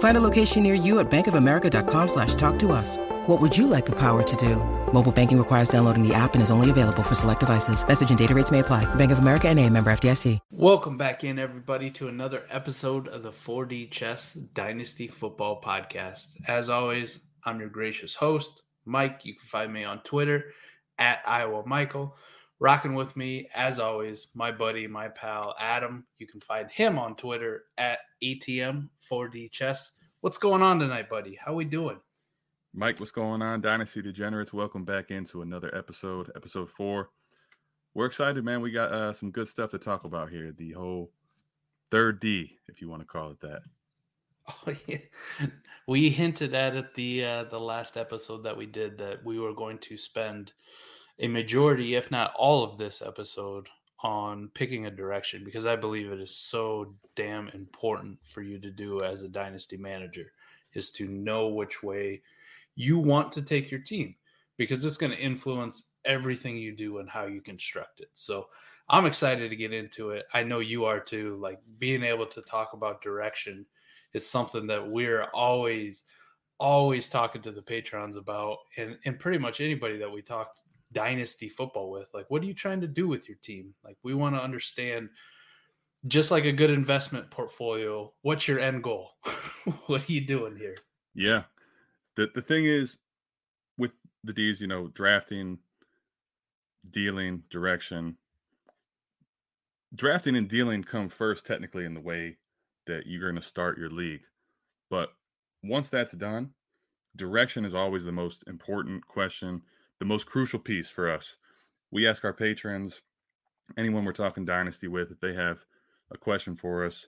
Find a location near you at bankofamerica.com slash talk to us. What would you like the power to do? Mobile banking requires downloading the app and is only available for select devices. Message and data rates may apply. Bank of America and a member FDIC. Welcome back in, everybody, to another episode of the 4D Chess Dynasty Football Podcast. As always, I'm your gracious host, Mike. You can find me on Twitter at Iowa Michael. Rocking with me, as always, my buddy, my pal, Adam. You can find him on Twitter at ATM4D Chess. What's going on tonight, buddy? How we doing? Mike, what's going on? Dynasty Degenerates, welcome back into another episode, episode four. We're excited, man. We got uh, some good stuff to talk about here. The whole third D, if you want to call it that. Oh yeah, we hinted at it the uh, the last episode that we did that we were going to spend a majority, if not all, of this episode on picking a direction because I believe it is so damn important for you to do as a dynasty manager is to know which way you want to take your team because it's going to influence everything you do and how you construct it. So I'm excited to get into it. I know you are too. Like being able to talk about direction is something that we're always always talking to the patrons about and and pretty much anybody that we talk dynasty football with like what are you trying to do with your team like we want to understand just like a good investment portfolio what's your end goal what are you doing here Yeah. The the thing is with the D's, you know, drafting, dealing, direction. Drafting and dealing come first technically in the way that you're going to start your league. But once that's done, direction is always the most important question, the most crucial piece for us. We ask our patrons, anyone we're talking dynasty with, if they have a question for us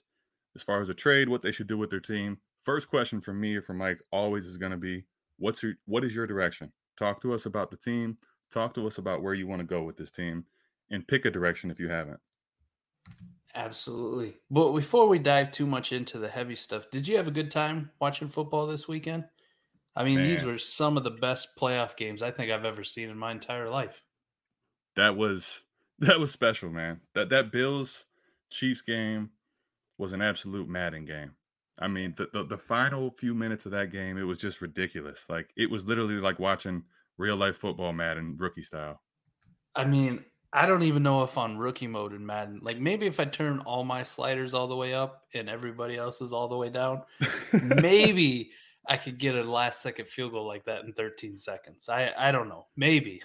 as far as a trade, what they should do with their team. First question from me or from Mike always is going to be, what's your what is your direction? Talk to us about the team. Talk to us about where you want to go with this team, and pick a direction if you haven't. absolutely but before we dive too much into the heavy stuff did you have a good time watching football this weekend i mean these were some of the best playoff games i think i've ever seen in my entire life That was that was special, man. That that Bills Chiefs game was an absolute Madden game. I mean, the, the the final few minutes of that game, it was just ridiculous. Like it was literally like watching real life football Madden rookie style. I mean, I don't even know if on rookie mode in Madden, like maybe if I turn all my sliders all the way up and everybody else's all the way down, maybe I could get a last second field goal like that in 13 seconds. I I don't know. Maybe.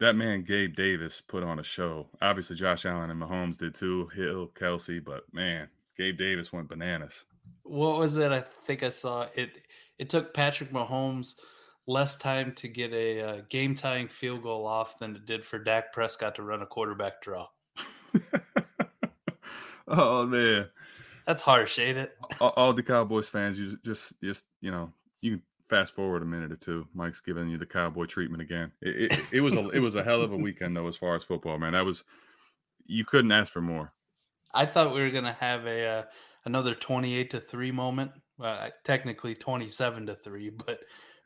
that man Gabe Davis put on a show. Obviously, Josh Allen and Mahomes did too. Hill, Kelce, but man, Gabe Davis went bananas. What was it? I think I saw it. It took Patrick Mahomes less time to get a uh, game tying field goal off than it did for Dak Prescott to run a quarterback draw. oh man, That's harsh, ain't it? all, all the Cowboys fans, you just just you know you can fast forward a minute or two. Mike's giving you the Cowboy treatment again. It, it, it was a it was a hell of a weekend though, as far as football, man. That was you couldn't ask for more. I thought we were gonna have a uh, another twenty-eight to three moment. Uh, technically twenty-seven to three, but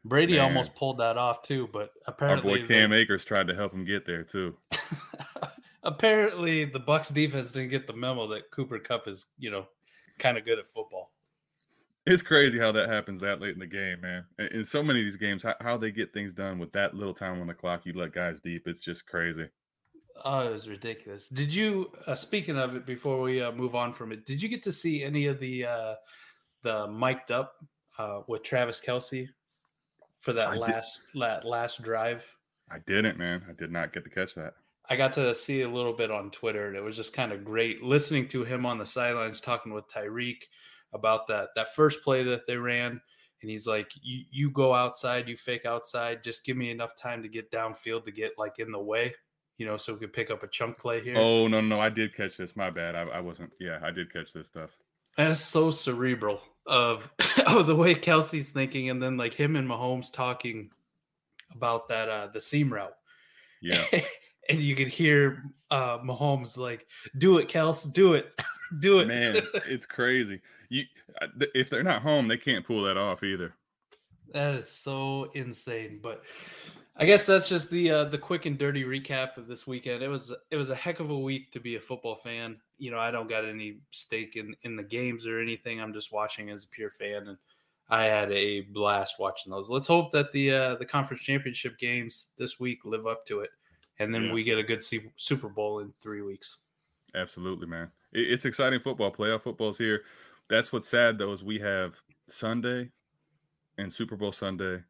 Brady Man. almost pulled that off too. But apparently, Our boy Cam the, Akers tried to help him get there too. apparently the Bucs defense didn't get the memo that Cooper Kupp is, you know, kind of good at football. It's crazy how that happens that late in the game, man. In- In so many of these games, how, how they get things done with that little time on the clock, you let guys deep. It's just crazy. Oh, it was ridiculous. Did you? Uh, speaking of it, before we uh, move on from it, did you get to see any of the uh, the mic'd up uh, with Travis Kelce for that I did- last that last drive? I didn't, man. I did not get to catch that. I got to see a little bit on Twitter, and it was just kind of great listening to him on the sidelines talking with Tyreek about that that first play that they ran. And he's like, "You you go outside, you fake outside. Just give me enough time to get downfield to get like in the way, you know, so we could pick up a chunk play here." Oh no, no, I did catch this. My bad. I, I wasn't. Yeah, I did catch this stuff. That's so cerebral of of the way Kelce's thinking, and then like him and Mahomes talking about that uh the seam route. Yeah. and you could hear uh Mahomes like, "Do it, Kels, do it, do it." Man, it's crazy. You, uh, if they're not home, they can't pull that off either. That is so insane. But I guess that's just the uh, the quick and dirty recap of this weekend. It was it was a heck of a week to be a football fan. You know, I don't got any stake in in the games or anything. I'm just watching as a pure fan, and I had a blast watching those. Let's hope that the uh, the conference championship games this week live up to it and then yeah. we get a good Super Bowl in three weeks. Absolutely, man. It's exciting football. Playoff football's here. That's what's sad though is we have Sunday and Super Bowl Sunday,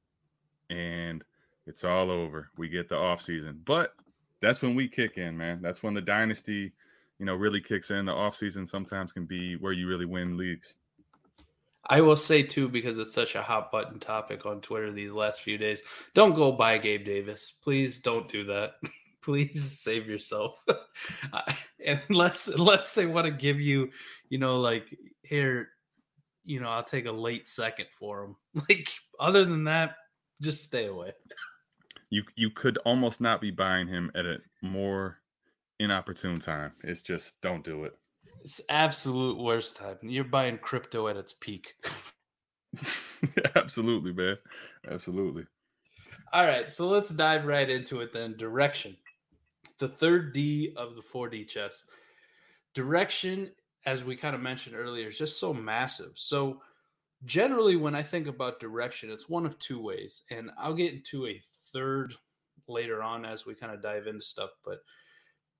and it's all over. We get the off season, but that's when we kick in, man. That's when the dynasty, you know, really kicks in. The off season sometimes can be where you really win leagues. I will say too, because it's such a hot button topic on Twitter these last few days. Don't go buy Gabe Davis. Please don't do that. Please save yourself. unless unless they want to give you, you know, like here, you know, I'll take a late second for him. Like other than that, just stay away. You you could almost not be buying him at a more inopportune time. It's just don't do it. It's absolute worst time. You're buying crypto at its peak. Absolutely, man. Absolutely. All right, so let's dive right into it then. Direction. The third D of the 4D chess. Direction, as we kind of mentioned earlier, is just so massive. So, generally, when I think about direction, it's one of two ways. And I'll get into a third later on as we kind of dive into stuff. But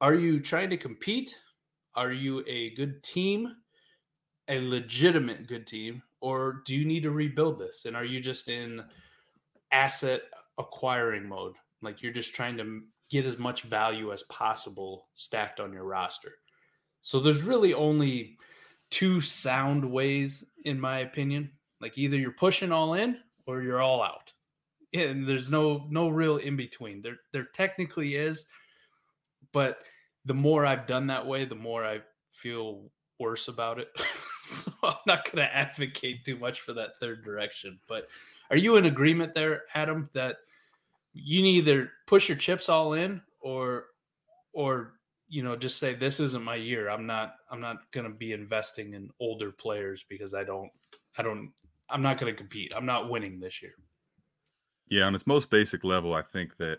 are you trying to compete are you a good team, a legitimate good team, or do you need to rebuild this? And are you just in asset acquiring mode? Like you're just trying to get as much value as possible stacked on your roster. So there's really only two sound ways, in my opinion. Like either you're pushing all in or you're all out. And there's no no real in between. There there technically is, but the more I've done that way, the more I feel worse about it. so I'm not going to advocate too much for that third direction. But are you in agreement there, Adam, that you either push your chips all in or or you know just say this isn't my year. I'm not I'm not going to be investing in older players because I don't I don't I'm not going to compete. I'm not winning this year. Yeah, on its most basic level, I think that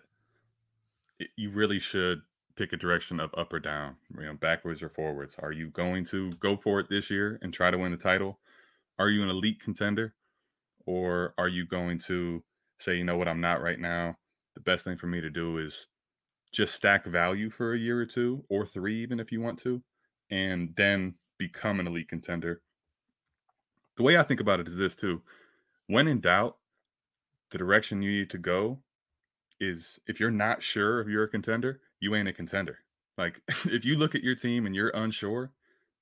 you really should pick a direction of up or down, you know, backwards or forwards. Are you going to go for it this year and try to win the title? Are you an elite contender? Or are you going to say, you know what, I'm not right now. The best thing for me to do is just stack value for a year or two or three, even if you want to, and then become an elite contender. The way I think about it is this too. When in doubt, the direction you need to go is if you're not sure if you're a contender, you ain't a contender. Like if you look at your team and you're unsure,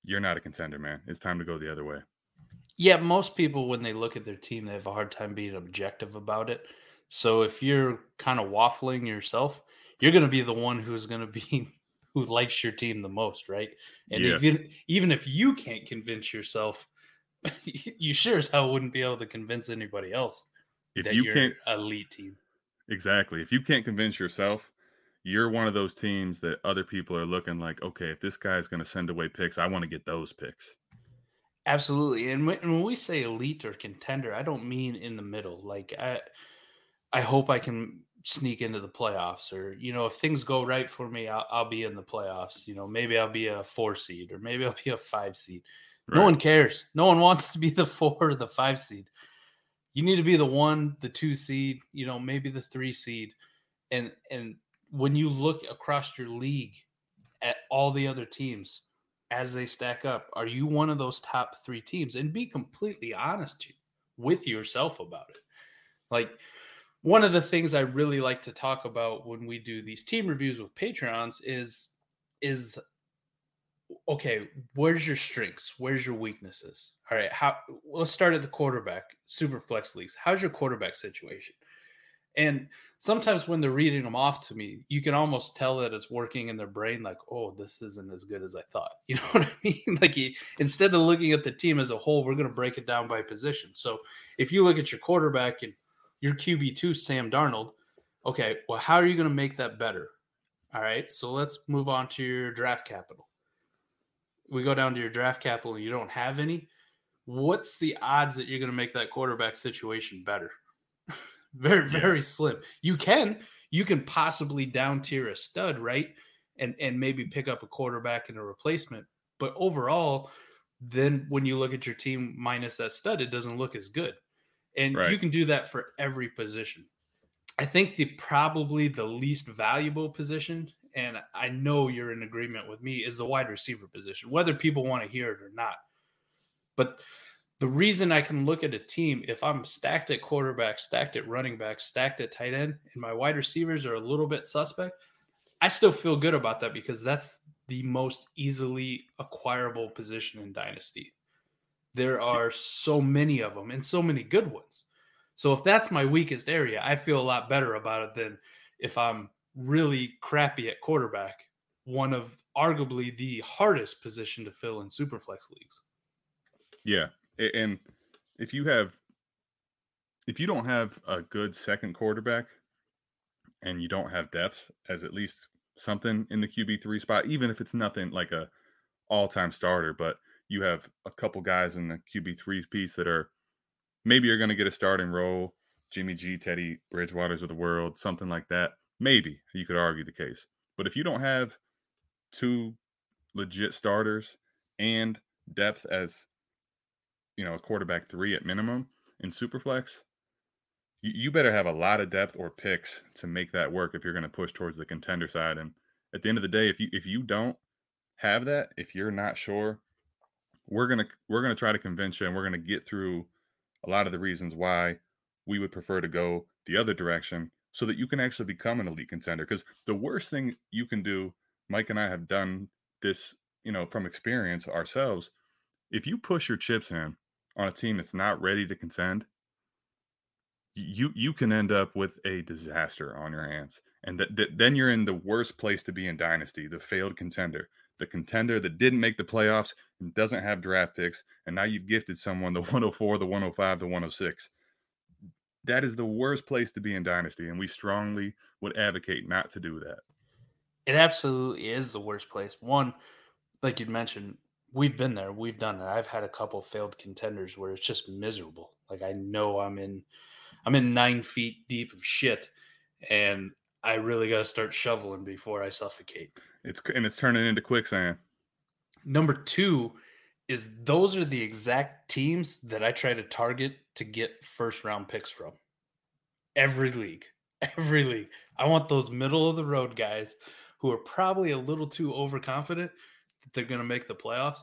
you're not a contender, man. It's time to go the other way. Yeah, most people when they look at their team, they have a hard time being objective about it. So if you're kind of waffling yourself, you're going to be the one who's going to be who likes your team the most, right? And yes. you, even if you can't convince yourself, you sure as hell wouldn't be able to convince anybody else if you can't elite team. Exactly. If you can't convince yourself, you're one of those teams that other people are looking like, okay, if this guy's going to send away picks, I want to get those picks. Absolutely. And when we say elite or contender, I don't mean in the middle. Like I I hope I can sneak into the playoffs or you know if things go right for me I'll, I'll be in the playoffs you know maybe i'll be a four seed or maybe i'll be a five seed right. no one cares no one wants to be the four or the five seed you need to be the one the two seed you know maybe the three seed and and when you look across your league at all the other teams as they stack up, are you one of those top three teams? And be completely honest with yourself about it. Like, one of the things I really like to talk about when we do these team reviews with Patreons is is okay, where's your strengths? Where's your weaknesses? All right, how let's start at the quarterback, super flex leagues. How's your quarterback situation? And sometimes when they're reading them off to me, you can almost tell that it's working in their brain like, oh, this isn't as good as I thought. You know what I mean? like he, instead of looking at the team as a whole, we're going to break it down by position. So if you look at your quarterback and your QB2, Sam Darnold, okay, well, how are you going to make that better? All right, so let's move on to your draft capital. We go down to your draft capital and you don't have any. What's the odds that you're going to make that quarterback situation better? Very very yeah. slim. You can you can possibly down tier a stud, right? And and maybe pick up a quarterback and a replacement. But overall, then when you look at your team minus that stud, it doesn't look as good. And right. you can do that for every position. I think the probably the least valuable position, and I know you're in agreement with me, is the wide receiver position, whether people want to hear it or not. But the reason I can look at a team if I'm stacked at quarterback, stacked at running back, stacked at tight end, and my wide receivers are a little bit suspect, I still feel good about that because that's the most easily acquirable position in Dynasty. There are so many of them and so many good ones. So if that's my weakest area, I feel a lot better about it than if I'm really crappy at quarterback, one of arguably the hardest position to fill in superflex leagues. Yeah, and if you have if you don't have a good second quarterback and you don't have depth as at least something in the QB3 spot, even if it's nothing like a all-time starter, but you have a couple guys in the QB3 piece that are maybe you're going to get a starting role, Jimmy G, Teddy Bridgewater's of the world, something like that. Maybe you could argue the case. But if you don't have two legit starters and depth as you know, a quarterback three at minimum in Superflex, you, you better have a lot of depth or picks to make that work if you're going to push towards the contender side. And at the end of the day, if you if you don't have that, if you're not sure, we're gonna we're gonna try to convince you, and we're gonna get through a lot of the reasons why we would prefer to go the other direction, so that you can actually become an elite contender. Because the worst thing you can do, Mike and I have done this, you know, from experience ourselves. If you push your chips in on a team that's not ready to contend, you you can end up with a disaster on your hands, and that, that then you're in the worst place to be in dynasty, the failed contender, the contender that didn't make the playoffs and doesn't have draft picks, and now you've gifted someone the 104, the 105, the 106. That is the worst place to be in dynasty, and we strongly would advocate not to do that. It absolutely is the worst place. One, like you mentioned, we've been there. We've done it. I've had a couple failed contenders where it's just miserable. Like I know I'm in, I'm in nine feet deep of shit, and I really got to start shoveling before I suffocate. It's and it's turning into quicksand. Number two is those are the exact teams that I try to target to get first round picks from. Every league, every league. I want those middle of the road guys who are probably a little too overconfident they're going to make the playoffs,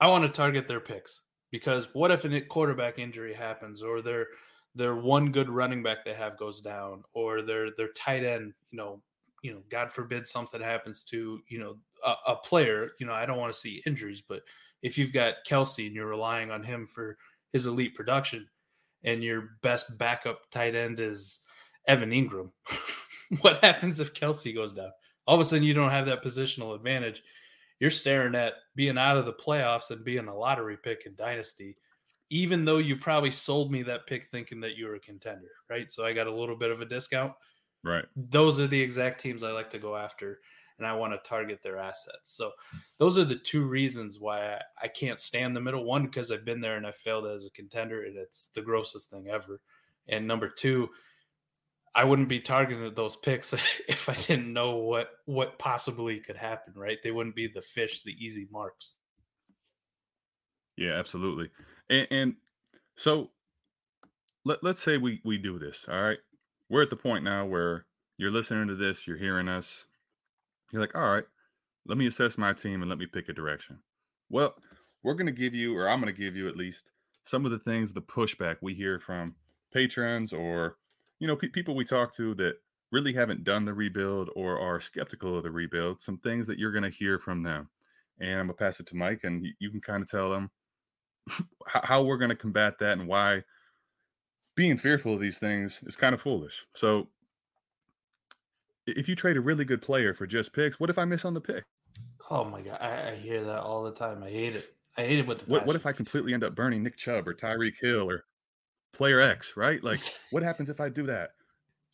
I want to target their picks because what if a quarterback injury happens or their their one good running back they have goes down or their their tight end, you know, you know, God forbid something happens to, you know, a, a player, you know, I don't want to see injuries, but if you've got Kelce and you're relying on him for his elite production and your best backup tight end is Evan Engram. what happens if Kelce goes down? All of a sudden you don't have that positional advantage you're staring at being out of the playoffs and being a lottery pick in dynasty even though you probably sold me that pick thinking that you were a contender right? So i got a little bit of a discount. Right. Those are the exact teams i like to go after and i want to target their assets. So hmm. those are the two reasons why i, I can't stand the middle. One because i've been there and i failed as a contender and it's the grossest thing ever. And number two I wouldn't be targeting those picks if I didn't know what what possibly could happen, right? They wouldn't be the fish, the easy marks. Yeah, absolutely. And, and so let, let's say we we do this. All right. We're at the point now where you're listening to this, you're hearing us. You're like, all right, let me assess my team and let me pick a direction. Well, we're going to give you, or I'm going to give you at least some of the things, the pushback we hear from patrons or you know, pe- people we talk to that really haven't done the rebuild or are skeptical of the rebuild, some things that you're going to hear from them. And I'm going to pass it to Mike, and you can kind of tell them how we're going to combat that and why being fearful of these things is kind of foolish. So, if you trade a really good player for just picks, what if I miss on the pick? Oh my god, I, I hear that all the time. I hate it. I hate it with the what, what if I completely end up burning Nick Chubb or Tyreek Hill or player X, right? Like, what happens if I do that?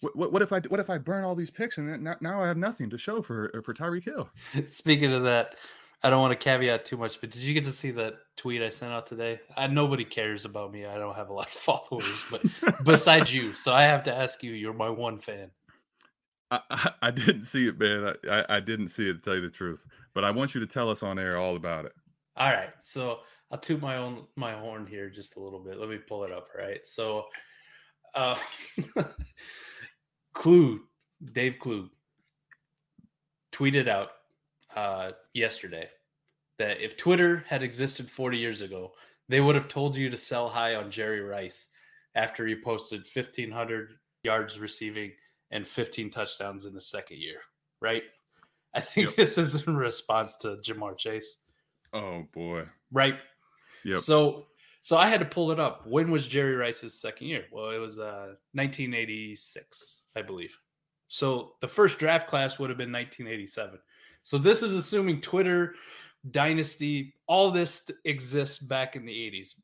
What, what, what, if I what if I burn all these picks and then now, I have nothing to show for uh, for Tyreek Hill? Speaking of that, I don't want to caveat too much, but did you get to see that tweet I sent out today? I, nobody cares about me. I don't have a lot of followers, but besides you, so I have to ask you. You're my one fan. I, I, I didn't see it, man. I, I didn't see it to tell you the truth, but I want you to tell us on air all about it. All right, so I'll toot my own my horn here just a little bit. Let me pull it up. Right, so, uh, Klug, Dave Klug, tweeted out uh, yesterday that if Twitter had existed 40 years ago, they would have told you to sell high on Jerry Rice after he posted 1,500 yards receiving and 15 touchdowns in the second year. Right. I think yep. this is in response to Ja'Marr Chase. Oh boy. Right. Yep. So so I had to pull it up. When was Jerry Rice's second year? Well, it was uh 1986, I believe. So the first draft class would have been 1987. So this is assuming Twitter dynasty all this exists back in the 80s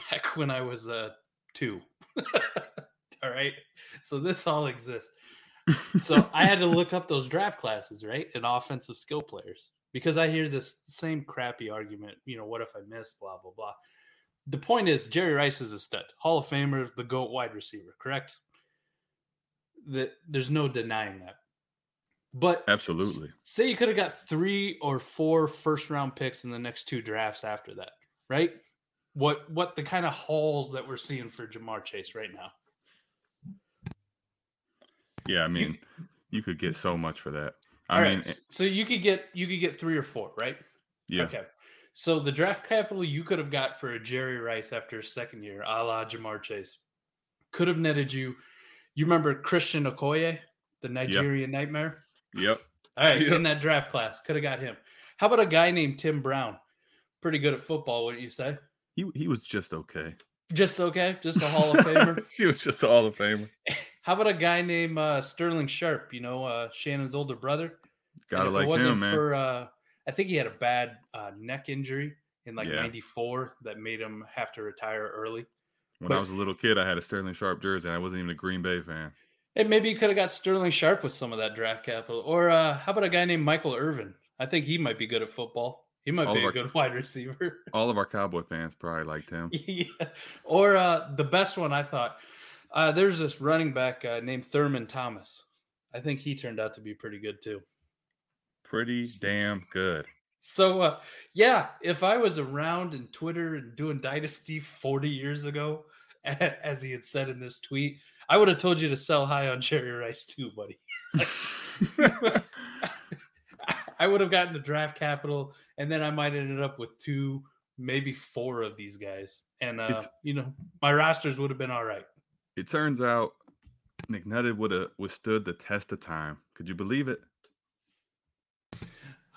back when I was uh 2. all right. So this all exists. so I had to look up those draft classes, right? And offensive skill players because I hear this same crappy argument, you know, what if I miss, blah, blah, blah. The point is, Jerry Rice is a stud, Hall of Famer, the GOAT wide receiver, correct? That there's no denying that. But absolutely, say you could have got three or four first round picks in the next two drafts after that, right? What what the kind of hauls that we're seeing for Ja'Marr Chase right now? Yeah, I mean, you, you could get so much for that. I All mean, right. so you could get you could get three or four, right? Yeah. Okay. So the draft capital you could have got for a Jerry Rice after his second year, a la Ja'Marr Chase, could have netted you. You remember Christian Okoye, the Nigerian yep. nightmare? Yep. All right, yep. in that draft class, could have got him. How about a guy named Tim Brown? Pretty good at football, wouldn't you say? He he was just okay. Just okay, just a Hall of Famer. he was just a Hall of Famer. How about a guy named uh, Sterling Sharpe? You know, uh, Shannon's older brother. Gotta like him, man. For, uh, I think he had a bad uh, neck injury in like '94 that made him have to retire early. When but, I was a little kid, I had a Sterling Sharpe jersey. and I wasn't even a Green Bay fan. And maybe you could have got Sterling Sharpe with some of that draft capital. Or uh, how about a guy named Michael Irvin? I think he might be good at football. He might all be a our, good wide receiver. All of our Cowboy fans probably liked him. yeah. Or uh, the best one I thought uh, there's this running back uh, named Thurman Thomas. I think he turned out to be pretty good too. Pretty damn good. So, uh, yeah, if I was around in Twitter and doing Dynasty 40 years ago, as he had said in this tweet, I would have told you to sell high on Jerry Rice too, buddy. I would have gotten the draft capital, and then I might have ended up with two, maybe four of these guys, and uh, you know my rosters would have been all right. It turns out McNutted would have withstood the test of time. Could you believe it?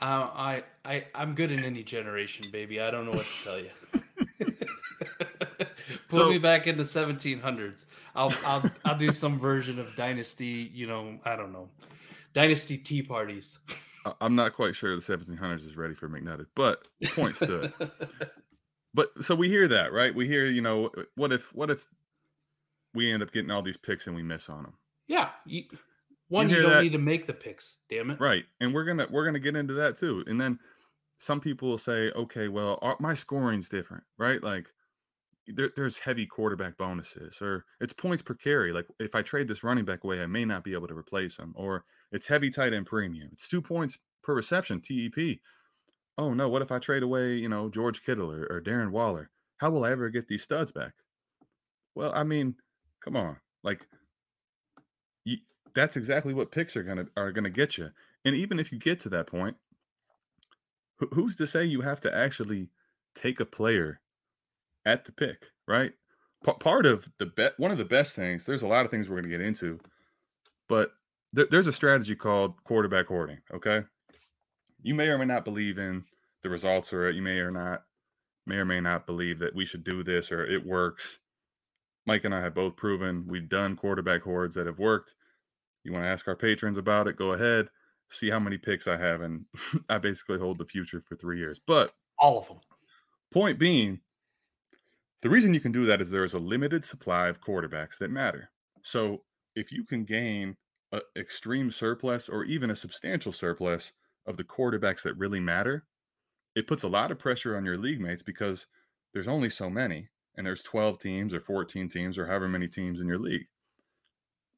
Uh, I I I'm good in any generation, baby. I don't know what to tell you. Put so, me back in the 1700s. I'll I'll I'll do some version of dynasty. You know, I don't know, dynasty tea parties. I'm not quite sure the 1700s is ready for McNutted, but point stood. but so we hear that, right? We hear, you know, what if what if we end up getting all these picks and we miss on them. Yeah. You, one, you, you don't that? need to make the picks, damn it. Right. And we're gonna we're gonna get into that too. And then some people will say, okay, well, our, my scoring's different, right? Like there, there's heavy quarterback bonuses, or it's points per carry. Like if I trade this running back away, I may not be able to replace him, or it's heavy tight end premium. It's two points per reception, TEP. Oh no, what if I trade away, you know, George Kittle or, or Darren Waller? How will I ever get these studs back? Well, I mean, Come on, like you, that's exactly what picks are gonna are gonna get you. And even if you get to that point, who's to say you have to actually take a player at the pick, right? p- part of the bet one of the best things. There's a lot of things we're to get into, but th- there's a strategy called quarterback hoarding. Okay, you may or may not believe in the results, or you may or not may or may not believe that we should do this or it works. Mike and I have both proven we've done quarterback hoards that have worked. You want to ask our patrons about it? Go ahead. See how many picks I have, and I basically hold the future for three years. But all of them. Point being, the reason you can do that is there is a limited supply of quarterbacks that matter. So if you can gain an extreme surplus or even a substantial surplus of the quarterbacks that really matter, it puts a lot of pressure on your league mates because there's only so many, and there's 12 teams or 14 teams or however many teams in your league.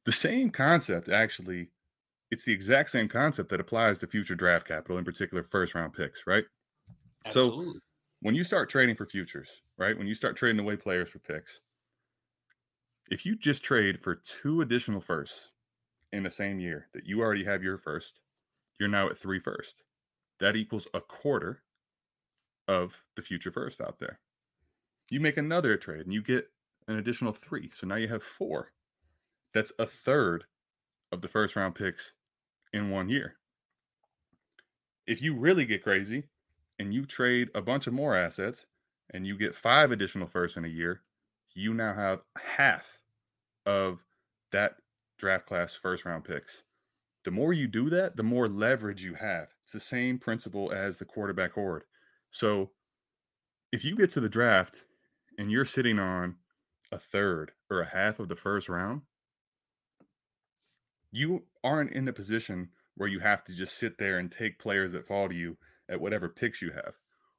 The same concept, actually, it's the exact same concept that applies to future draft capital, in particular first round picks, right? Absolutely. So when you start trading for futures, right? When you start trading away players for picks, if you just trade for two additional firsts in the same year that you already have your first, you're now at three first. That equals a quarter of the future first out there. You make another trade and you get an additional three. So now you have four. That's a third of the first round picks in one year. If you really get crazy, and you trade a bunch of more assets and you get five additional firsts in a year, you now have half of that draft class first round picks. The more you do that, the more leverage you have. It's the same principle as the quarterback hoard. So if you get to the draft and you're sitting on a third or a half of the first round, you aren't in the position where you have to just sit there and take players that fall to you at whatever picks you have.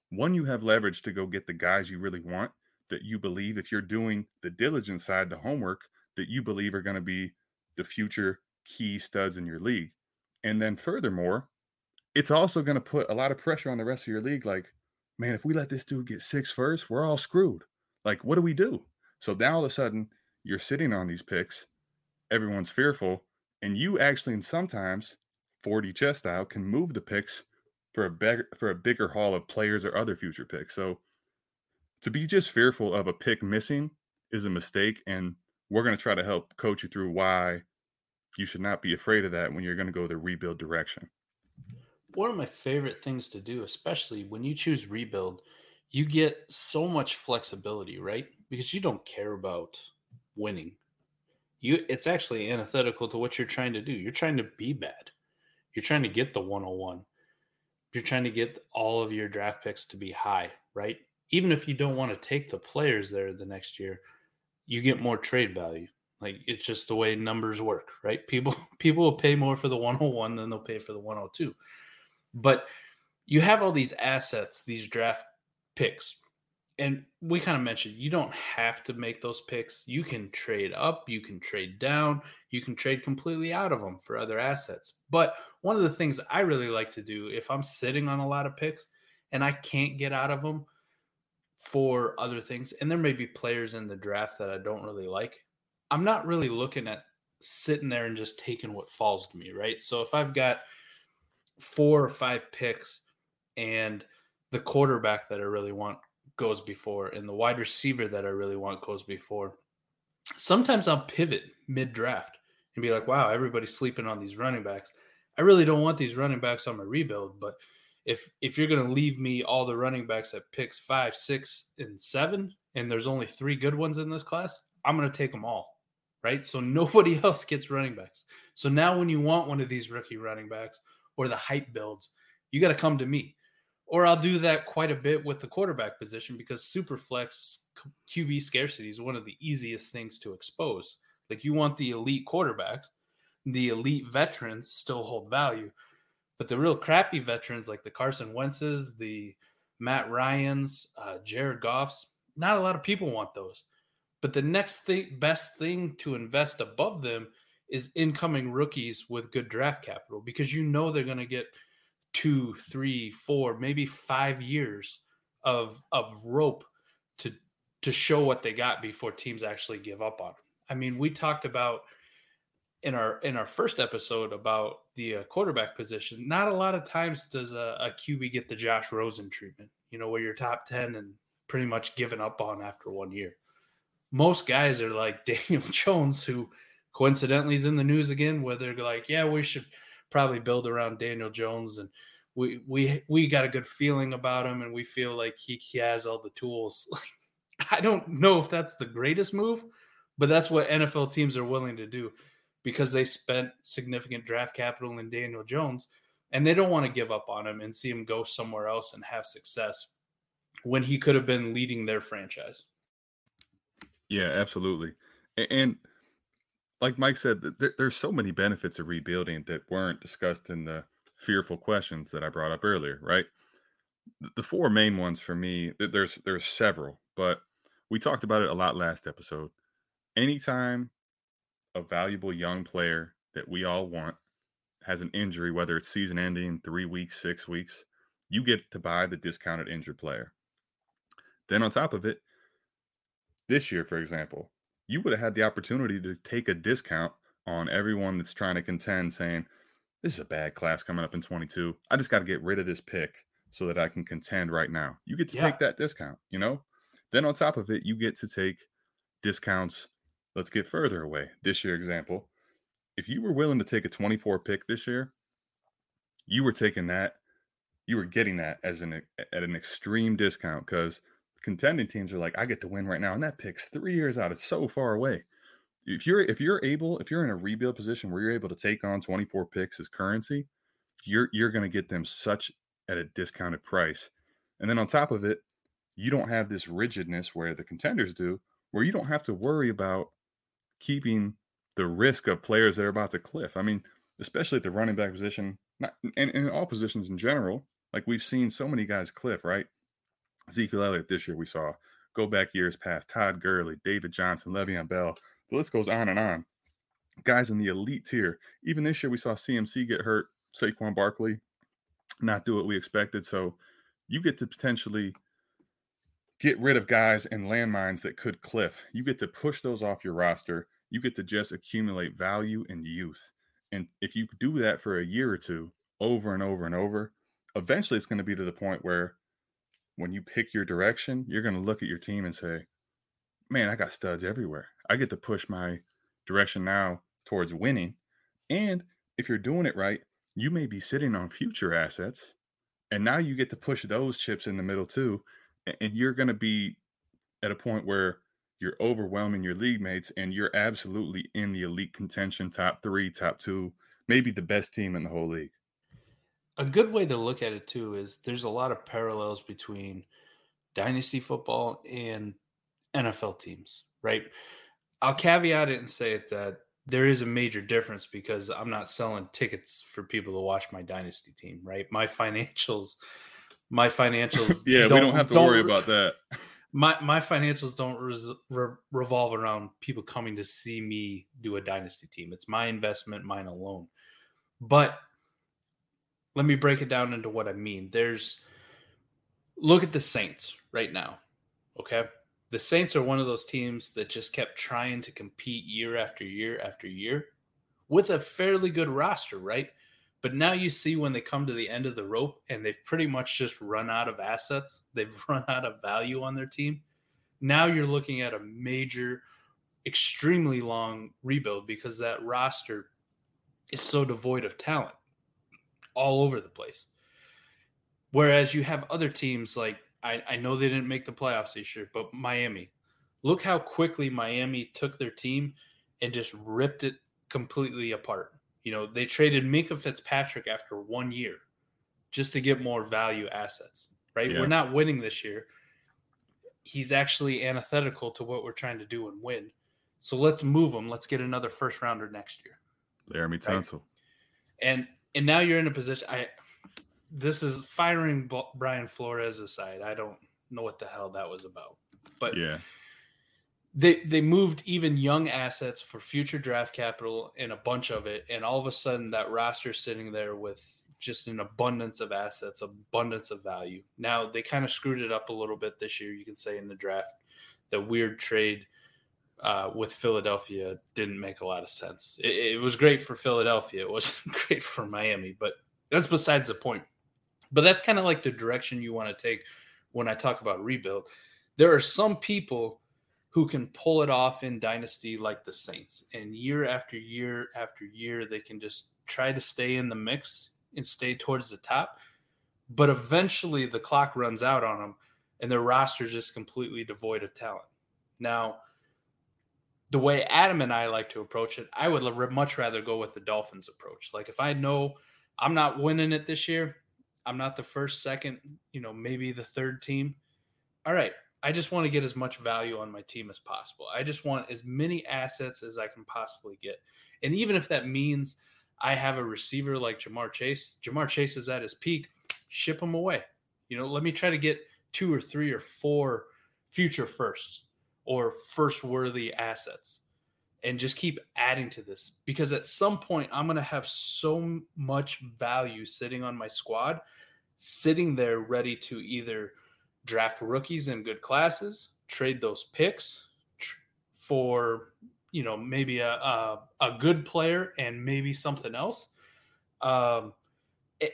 One, you have leverage to go get the guys you really want that you believe, if you're doing the diligent side, the homework, that you believe are going to be the future key studs in your league. And then furthermore, it's also going to put a lot of pressure on the rest of your league. Like, man, if we let this dude get six first, we're all screwed. Like, what do we do? So now all of a sudden, you're sitting on these picks. Everyone's fearful. And you actually, and sometimes 4D Chess style, can move the picks for a bigger for a bigger haul of players or other future picks. So to be just fearful of a pick missing is a mistake, and we're going to try to help coach you through why you should not be afraid of that when you're going to go the rebuild direction. One of my favorite things to do, especially when you choose rebuild, you get so much flexibility, right? Because you don't care about winning. You it's actually antithetical to what you're trying to do. You're trying to be bad. You're trying to get the 101 you're trying to get all of your draft picks to be high, right? Even if you don't want to take the players there the next year, you get more trade value. Like it's just the way numbers work, right? People people will pay more for the 101 than they'll pay for the 102. But you have all these assets, these draft picks, and we kind of mentioned you don't have to make those picks. You can trade up, you can trade down, you can trade completely out of them for other assets. But one of the things I really like to do if I'm sitting on a lot of picks and I can't get out of them for other things, and there may be players in the draft that I don't really like, I'm not really looking at sitting there and just taking what falls to me, right? So if I've got four or five picks and the quarterback that I really want goes before and the wide receiver that I really want goes before. Sometimes I'll pivot mid draft and be like, wow, everybody's sleeping on these running backs. I really don't want these running backs on my rebuild, but if if you're going to leave me all the running backs at picks five, six, and seven, and there's only three good ones in this class, I'm going to take them all, right? So nobody else gets running backs. So now when you want one of these rookie running backs or the hype builds, you got to come to me or I'll do that quite a bit with the quarterback position because superflex QB scarcity is one of the easiest things to expose. Like you want the elite quarterbacks, the elite veterans still hold value, but the real crappy veterans like the Carson Wentz's, the Matt Ryan's, uh, Jared Goff's, not a lot of people want those. But the next thing, best thing to invest above them is incoming rookies with good draft capital because you know they're going to get – two, three, four, maybe five years of of rope to to show what they got before teams actually give up on them. I mean, we talked about in our in our first episode about the uh, quarterback position. Not a lot of times does a, a QB get the Josh Rosen treatment. You know, where you're top ten and pretty much given up on after one year. most guys are like Daniel Jones, who coincidentally is in the news again, where they're like, yeah, we should probably build around Daniel Jones and we we we got a good feeling about him and we feel like he, he has all the tools. I don't know if that's the greatest move, but that's what NFL teams are willing to do because they spent significant draft capital in Daniel Jones and they don't want to give up on him and see him go somewhere else and have success when he could have been leading their franchise. Yeah, absolutely. And like Mike said, there's so many benefits of rebuilding that weren't discussed in the fearful questions that I brought up earlier, right? The four main ones for me, there's there's several, but we talked about it a lot last episode. Anytime a valuable young player that we all want has an injury, whether it's season ending, three weeks, six weeks, you get to buy the discounted injured player. Then on top of it, this year, for example, you would have had the opportunity to take a discount on everyone that's trying to contend, saying, This is a bad class coming up in 22. I just got to get rid of this pick so that I can contend right now. You get to yeah. take that discount, you know? Then on top of it, you get to take discounts. Let's get further away. This year example, if you were willing to take a 24 pick this year, you were taking that, you were getting that as an at an extreme discount because contending teams are like, I get to win right now, and that pick's three years out. It's so far away. If you're if you're able, if you're in a rebuild position where you're able to take on 24 picks as currency, you're you're going to get them such at a discounted price. And then on top of it, you don't have this rigidness where the contenders do, where you don't have to worry about keeping the risk of players that are about to cliff. I mean, especially at the running back position, not and in all positions in general. Like we've seen so many guys cliff, right? Ezekiel Elliott this year we saw. Go back years past Todd Gurley, David Johnson, Le'Veon Bell. The list goes on and on. Guys in the elite tier. Even this year we saw CMC get hurt, Saquon Barkley not do what we expected. So you get to potentially get rid of guys and landmines that could cliff. You get to push those off your roster. You get to just accumulate value and youth. And if you do that for a year or two over and over and over, eventually it's going to be to the point where when you pick your direction, you're going to look at your team and say, man, I got studs everywhere. I get to push my direction now towards winning. And if you're doing it right, you may be sitting on future assets. And now you get to push those chips in the middle too. And you're going to be at a point where you're overwhelming your league mates and you're absolutely in the elite contention, top three, top two, maybe the best team in the whole league a good way to look at it too is there's a lot of parallels between dynasty football and NFL teams, right? I'll caveat it and say it that there is a major difference because I'm not selling tickets for people to watch my dynasty team, right? My financials, my financials. yeah, don't, we don't have to don't, worry about that. My my financials don't res, re, revolve around people coming to see me do a dynasty team. It's my investment, mine alone. But let me break it down into what I mean. There's look at the Saints right now. Okay. The Saints are one of those teams that just kept trying to compete year after year after year with a fairly good roster, right? But now you see when they come to the end of the rope and they've pretty much just run out of assets, they've run out of value on their team. Now you're looking at a major, extremely long rebuild because that roster is so devoid of talent all over the place. Whereas you have other teams like I, I know they didn't make the playoffs this year, but Miami. Look how quickly Miami took their team and just ripped it completely apart. You know, they traded Minkah Fitzpatrick after one year just to get more value assets, right? Yeah. We're not winning this year. He's actually antithetical to what we're trying to do and win. So let's move him. Let's get another first rounder next year. Laremy Tunsil. Right? And and now you're in a position. I this is firing Brian Flores aside. I don't know what the hell that was about, but yeah, they they moved even young assets for future draft capital and a bunch of it, and all of a sudden that roster sitting there with just an abundance of assets, abundance of value. Now they kind of screwed it up a little bit this year. You can say in the draft, the weird trade uh, with Philadelphia didn't make a lot of sense. It, it was great for Philadelphia. It wasn't great for Miami, but that's besides the point. But that's kind of like the direction you want to take when I talk about rebuild. There are some people who can pull it off in dynasty like the Saints. And year after year after year, they can just try to stay in the mix and stay towards the top. But eventually the clock runs out on them and their roster is just completely devoid of talent. Now, the way Adam and I like to approach it, I would much rather go with the Dolphins approach. Like if I know I'm not winning it this year, I'm not the first, second, you know, maybe the third team. All right, I just want to get as much value on my team as possible. I just want as many assets as I can possibly get. And even if that means I have a receiver like Ja'Marr Chase, Ja'Marr Chase is at his peak, ship him away. You know, let me try to get two or three or four future firsts or first worthy assets and just keep adding to this because at some point I'm going to have so much value sitting on my squad, sitting there ready to either draft rookies in good classes, trade those picks tr- for you know maybe a, a, a good player and maybe something else, um, it,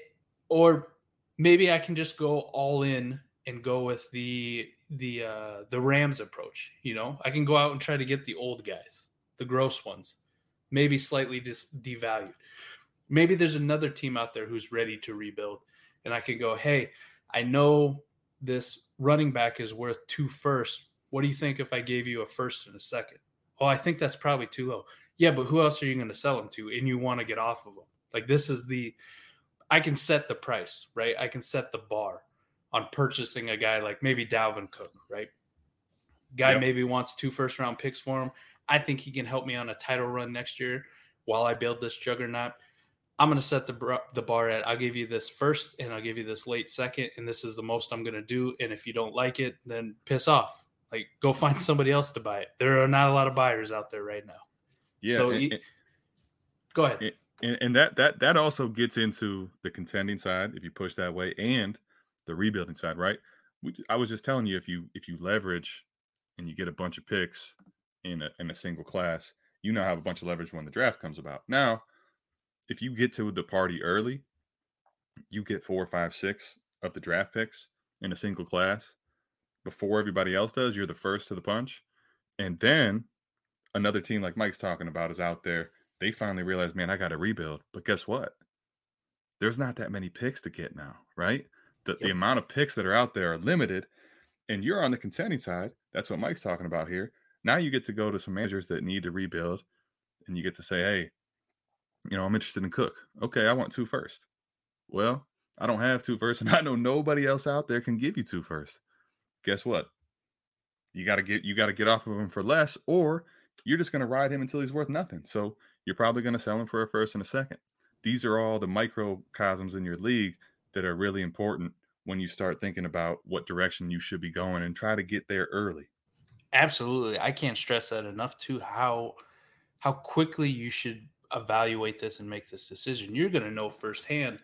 or maybe I can just go all in and go with the the uh, the Rams approach. You know, I can go out and try to get the old guys, the gross ones, maybe slightly dis- devalued. Maybe there's another team out there who's ready to rebuild, and I can go, hey, I know this running back is worth two first. What do you think if I gave you a first and a second? Oh, I think that's probably too low. Yeah, but who else are you going to sell them to? And you want to get off of them. Like this is the, I can set the price, right? I can set the bar on purchasing a guy like maybe Dalvin Cook, right? Guy yep. maybe wants two first round picks for him. I think he can help me on a title run next year while I build this juggernaut. I'm going to set the the bar at I'll give you this first and I'll give you this late second and this is the most I'm going to do and if you don't like it then piss off. Like go find somebody else to buy it. There are not a lot of buyers out there right now. Yeah. So and, go ahead. And, and that that that also gets into the contending side if you push that way and the rebuilding side, right? We, I was just telling you if you if you leverage and you get a bunch of picks in a in a single class, you now have a bunch of leverage when the draft comes about. Now, if you get to the party early, you get four, five, six of the draft picks in a single class before everybody else does. You're the first to the punch. And then another team like Mike's talking about is out there. They finally realize, man, I got to rebuild. But guess what? There's not that many picks to get now, right? The, yep. the amount of picks that are out there are limited. And you're on the contending side. That's what Mike's talking about here. Now you get to go to some managers that need to rebuild and you get to say, hey, you know, I'm interested in Cook. Okay, I want two first. Well, I don't have two first, and I know nobody else out there can give you two first. Guess what? You got to get you got to get off of him for less, or you're just going to ride him until he's worth nothing. So you're probably going to sell him for a first and a second. These are all the microcosms in your league that are really important when you start thinking about what direction you should be going and try to get there early. Absolutely. I can't stress that enough to how how quickly you should evaluate this and make this decision. You're going to know firsthand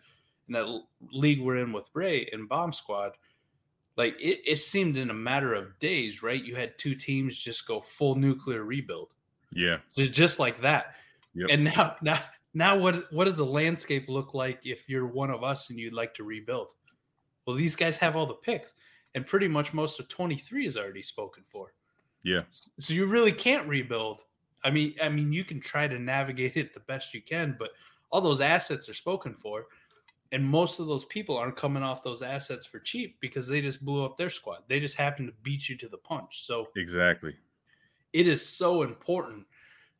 in that league we're in with Ray and Bomb Squad. Like it, it seemed in a matter of days, right? You had two teams just go full nuclear rebuild. Yeah. Just like that. Yep. And now, now, now what, what does the landscape look like if you're one of us and you'd like to rebuild? Well, these guys have all the picks and pretty much most of 23 is already spoken for. Yeah. So you really can't rebuild I mean, I mean, you can try to navigate it the best you can, but all those assets are spoken for, and most of those people aren't coming off those assets for cheap because they just blew up their squad. They just happen to beat you to the punch. So exactly, it is so important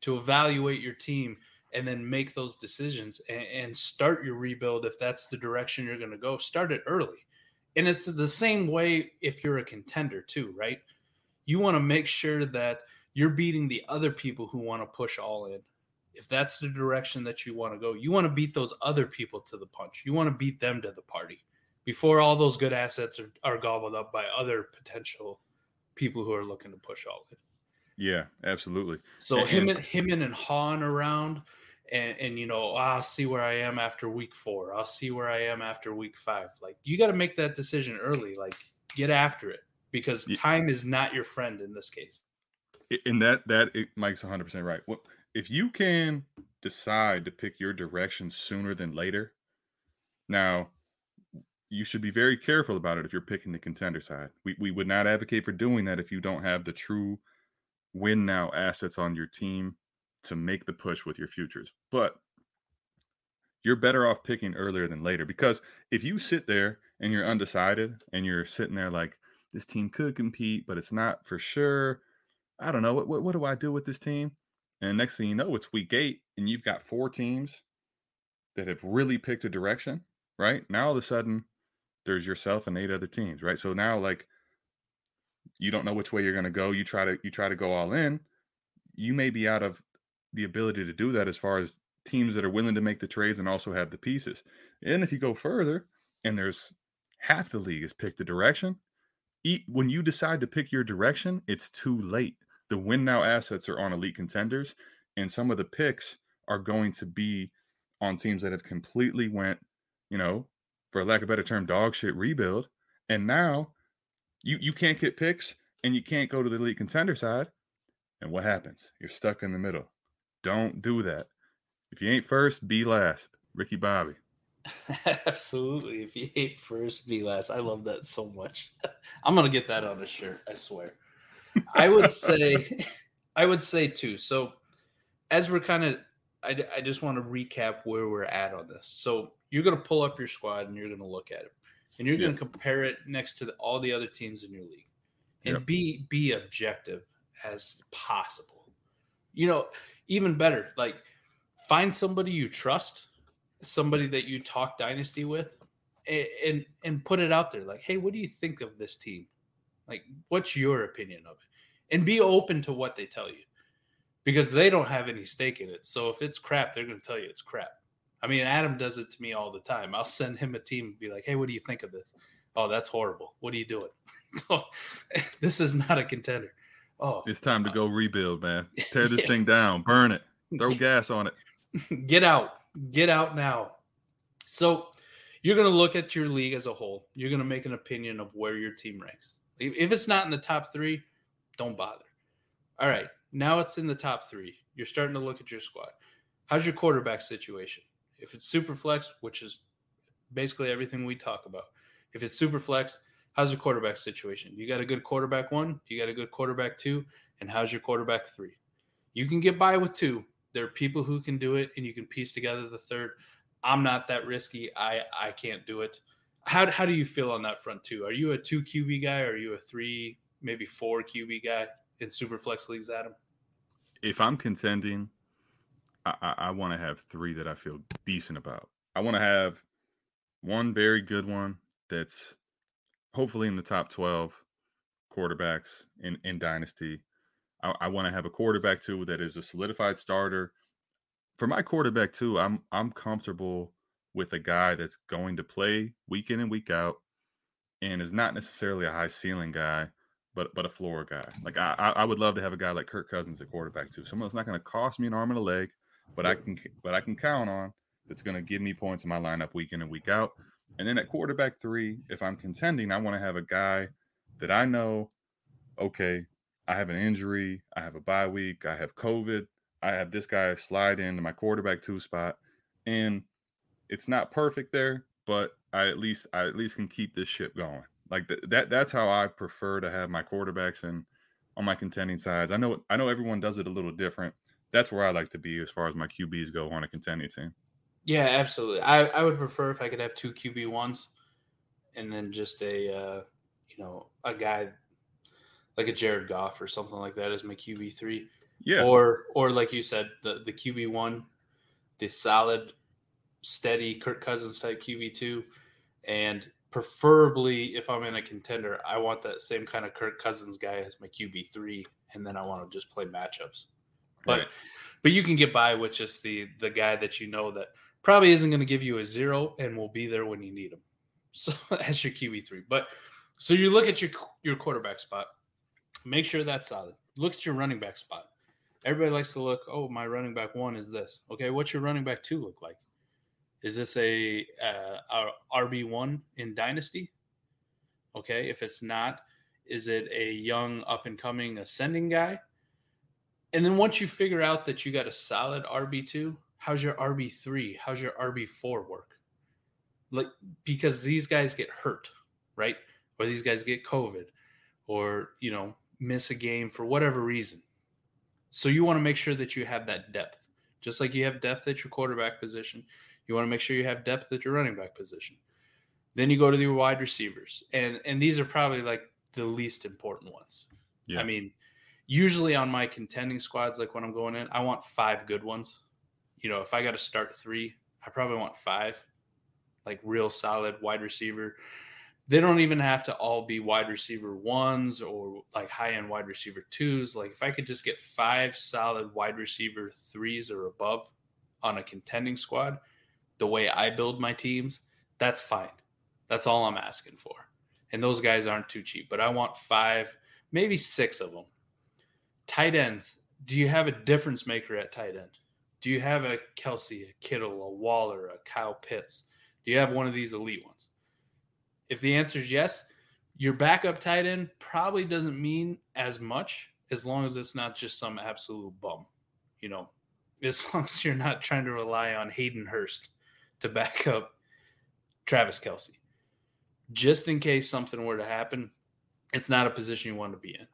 to evaluate your team and then make those decisions and, and start your rebuild if that's the direction you're going to go. Start it early, and it's the same way if you're a contender too, right? You want to make sure that you're beating the other people who want to push all in. If that's the direction that you want to go, you want to beat those other people to the punch. You want to beat them to the party before all those good assets are, are gobbled up by other potential people who are looking to push all in. Yeah, absolutely. So and, him and him and and Han around and, and you know, ah, I'll see where I am after week four. I'll see where I am after week five. Like you got to make that decision early. Like get after it because time is not your friend in this case and that that it, Mike's 100 percent right. Well, if you can decide to pick your direction sooner than later, now you should be very careful about it if you're picking the contender side. We we would not advocate for doing that if you don't have the true win now assets on your team to make the push with your futures. But you're better off picking earlier than later because if you sit there and you're undecided and you're sitting there like this team could compete, but it's not for sure. I don't know what, what what do I do with this team? And next thing you know, it's week eight, and you've got four teams that have really picked a direction. Right now, all of a sudden, there's yourself and eight other teams. Right, so now like you don't know which way you're going to go. You try to you try to go all in. You may be out of the ability to do that as far as teams that are willing to make the trades and also have the pieces. And if you go further, and there's half the league has picked the direction, when you decide to pick your direction, it's too late. The win now assets are on elite contenders, and some of the picks are going to be on teams that have completely went, you know, for lack of a better term, dog shit rebuild. And now you you can't get picks and you can't go to the elite contender side. And what happens? You're stuck in the middle. Don't do that. If you ain't first, be last. Ricky Bobby. Absolutely. If you hate first, be last. I love that so much. I'm gonna get that on a shirt. I swear. I would say, I would say too. So, as we're kind of, I, I just want to recap where we're at on this. So you're gonna pull up your squad and you're gonna look at it, and you're gonna compare it next to the, all the other teams in your league, and yep. be be objective as possible. You know, even better, like find somebody you trust somebody that you talk dynasty with and, and put it out there. Like hey what do you think of this team? Like what's your opinion of it? And be open to what they tell you because they don't have any stake in it. So if it's crap they're going to tell you it's crap. I mean adam does it to me all the time. I'll send him a team and be like hey what do you think of this? Oh that's horrible. What are you doing? This is not a contender oh it's time to go rebuild man tear this thing down burn it throw gas on it get out Get out now. So you're going to look at your league as a whole. You're going to make an opinion of where your team ranks. If it's not in the top three, don't bother. All right. Now it's in the top three. You're starting to look at your squad. How's your quarterback situation? If it's super flex, which is basically everything we talk about, if it's super flex, how's the quarterback situation? You got a good quarterback one, you got a good quarterback two, and how's your quarterback three? You can get by with two, there are people who can do it, and you can piece together the third. I'm not that risky. I I can't do it. How how do you feel on that front too? Are you a two QB guy? Or are you a three, maybe four QB guy in super flex leagues, Adam? If I'm contending, I, I, I want to have three that I feel decent about. I want to have one very good one that's hopefully in the top 12 quarterbacks in, in Dynasty. I, I want to have a quarterback too that is a solidified starter. For my quarterback too, I'm I'm comfortable with a guy that's going to play week in and week out, and is not necessarily a high ceiling guy, but but a floor guy. Like I I would love to have a guy like Kirk Cousins at quarterback too. Someone that's not going to cost me an arm and a leg, but I can but I can count on that's going to give me points in my lineup week in and week out. And then at quarterback three, if I'm contending, I want to have a guy that I know, okay, I have an injury, I have a bye week, I have COVID, I have this guy slide into my quarterback two spot, and it's not perfect there, but I at least I at least can keep this ship going. Like th- that that's how I prefer to have my quarterbacks and on my contending sides. I know I know everyone does it a little different. That's where I like to be as far as my QBs go on a contending team. Yeah, absolutely. I, I would prefer if I could have two QB ones and then just a uh, you know a guy like a Jared Goff or something like that as my QB three. Yeah. Or or like you said, the the QB one, the solid, steady Kirk Cousins type QB two, and preferably if I'm in a contender, I want that same kind of Kirk Cousins guy as my QB three, and then I want to just play matchups. But right. but you can get by with just the the guy that you know that probably isn't going to give you a zero and will be there when you need him. So as your QB three, but so you look at your your quarterback spot. Make sure that's solid. Look at your running back spot. Everybody likes to look, oh, my running back one is this. Okay, what's your running back two look like? Is this a, uh, RB1 in Dynasty? Okay, if it's not, is it a young up and coming ascending guy? And then once you figure out that you got a solid RB2, how's your RB3? How's your RB4 work? Like because these guys get hurt, right? Or these guys get COVID or, you know, miss a game for whatever reason. So you want to make sure that you have that depth. Just like you have depth at your quarterback position, you want to make sure you have depth at your running back position. Then you go to the wide receivers. And and these are probably like the least important ones. Yeah. I mean, usually on my contending squads, like when I'm going in, I want five good ones. You know, if I got to start three, I probably want five, like real solid wide receiver. They don't even have to all be wide receiver ones or like high end wide receiver twos. Like if I could just get five solid wide receiver threes or above on a contending squad, the way I build my teams, that's fine. That's all I'm asking for. And those guys aren't too cheap, but I want five, maybe six of them. Tight ends. Do you have a difference maker at tight end? Do you have a Kelce, a Kittle, a Waller, a Kyle Pitts? Do you have one of these elite ones? If the answer is yes, your backup tight end probably doesn't mean as much as long as it's not just some absolute bum. You know, as long as you're not trying to rely on Hayden Hurst to back up Travis Kelce. Just in case something were to happen, it's not a position you want to be in.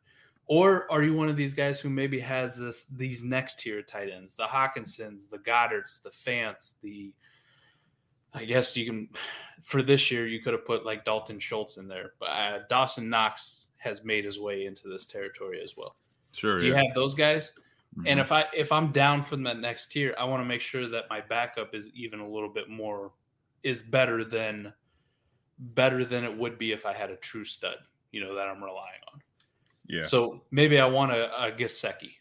Or are you one of these guys who maybe has this these next tier tight ends, the Hockensons, the Goederts, the Fants, the I guess you can for this year you could have put like Dalton Schultz in there, but uh, Dawson Knox has made his way into this territory as well. Sure. Do yeah. you have those guys? Mm-hmm. And if I if I'm down from that next tier, I want to make sure that my backup is even a little bit more is better than better than it would be if I had a true stud, you know, that I'm relying on. Yeah. So maybe I want a, a Gesicki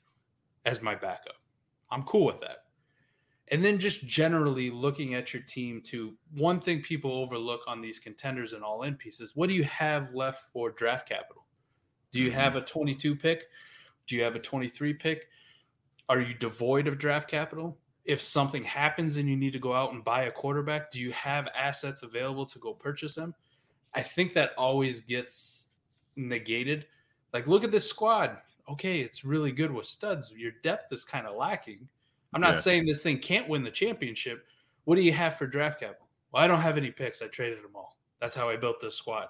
as my backup. I'm cool with that. And then just generally looking at your team to one thing people overlook on these contenders and all in pieces, what do you have left for draft capital? Do you mm-hmm. have a 22 pick? Do you have a 23 pick? Are you devoid of draft capital? If something happens and you need to go out and buy a quarterback, do you have assets available to go purchase them? I think that always gets negated like, look at this squad. Okay, it's really good with studs. Your depth is kind of lacking. I'm not yeah. saying this thing can't win the championship. What do you have for draft capital? Well, I don't have any picks. I traded them all. That's how I built this squad.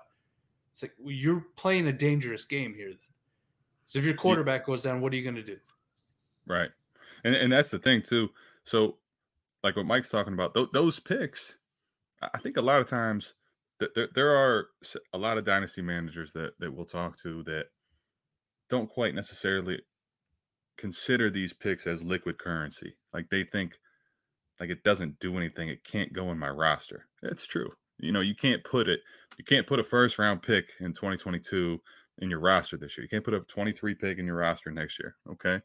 It's like well, you're playing a dangerous game here. Then, so if your quarterback goes down, what are you going to do? Right, and and that's the thing too. So, like what Mike's talking about, th- those picks, I think a lot of times that there, there are a lot of dynasty managers that that we'll talk to that don't quite necessarily consider these picks as liquid currency. Like they think like it doesn't do anything. It can't go in my roster. It's true. You know, you can't put it, you can't put a first round pick in 2022 in your roster this year. You can't put a 23 pick in your roster next year. Okay.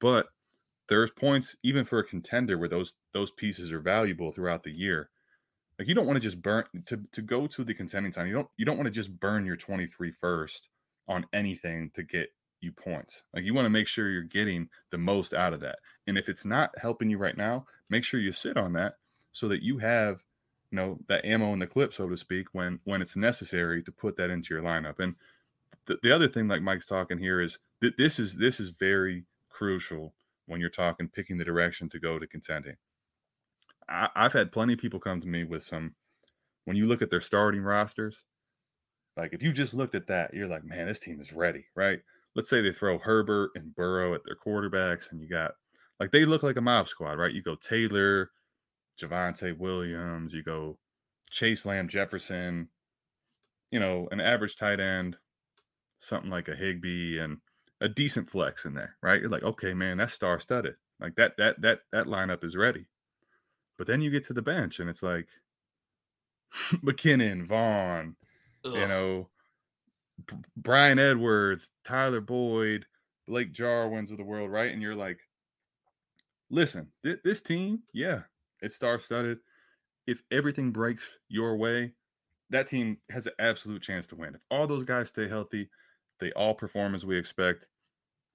But there's points even for a contender where those those pieces are valuable throughout the year. Like you don't want to just burn to to go to the contending time. You don't you don't want to just burn your 23 first on anything to get you points. Like you want to make sure you're getting the most out of that. And if it's not helping you right now, make sure you sit on that so that you have, you know, that ammo in the clip, so to speak, when when it's necessary to put that into your lineup. And the, the other thing, like Mike's talking here, is that this is this is very crucial when you're talking picking the direction to go to contending. I, I've had plenty of people come to me with some when you look at their starting rosters, like if you just looked at that, you're like, man, this team is ready, right? Let's say they throw Herbert and Burrow at their quarterbacks, and you got like they look like a mob squad, right? You go Taylor, Javonte Williams, you go Chase Lamb Jefferson, you know, an average tight end, something like a Higbee and a decent flex in there, right? You're like, okay, man, that's star studded. Like that, that, that, that lineup is ready. But then you get to the bench and it's like McKinnon, Vaughn, Ugh. you know, Bryan Edwards, Tyler Boyd, Blake Jarwins of the world, right? And you're like, listen, th- this team, yeah, it's star studded. If everything breaks your way, that team has an absolute chance to win. If all those guys stay healthy, they all perform as we expect.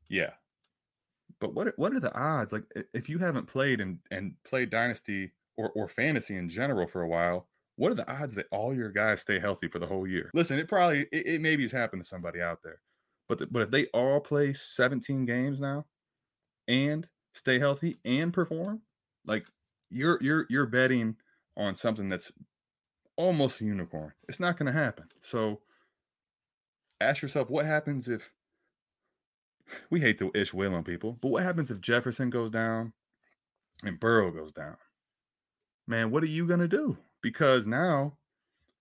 Yeah. But what what are the odds? Like if you haven't played and and played dynasty or or fantasy in general for a while, what are the odds that all your guys stay healthy for the whole year? Listen, it probably it, it maybe has happened to somebody out there, but the, but if they all play 17 games now and stay healthy and perform, like you're you're you're betting on something that's almost a unicorn. It's not going to happen. So ask yourself what happens if we hate to ish will on people, but what happens if Jefferson goes down and Burrow goes down? Man, what are you gonna do? Because now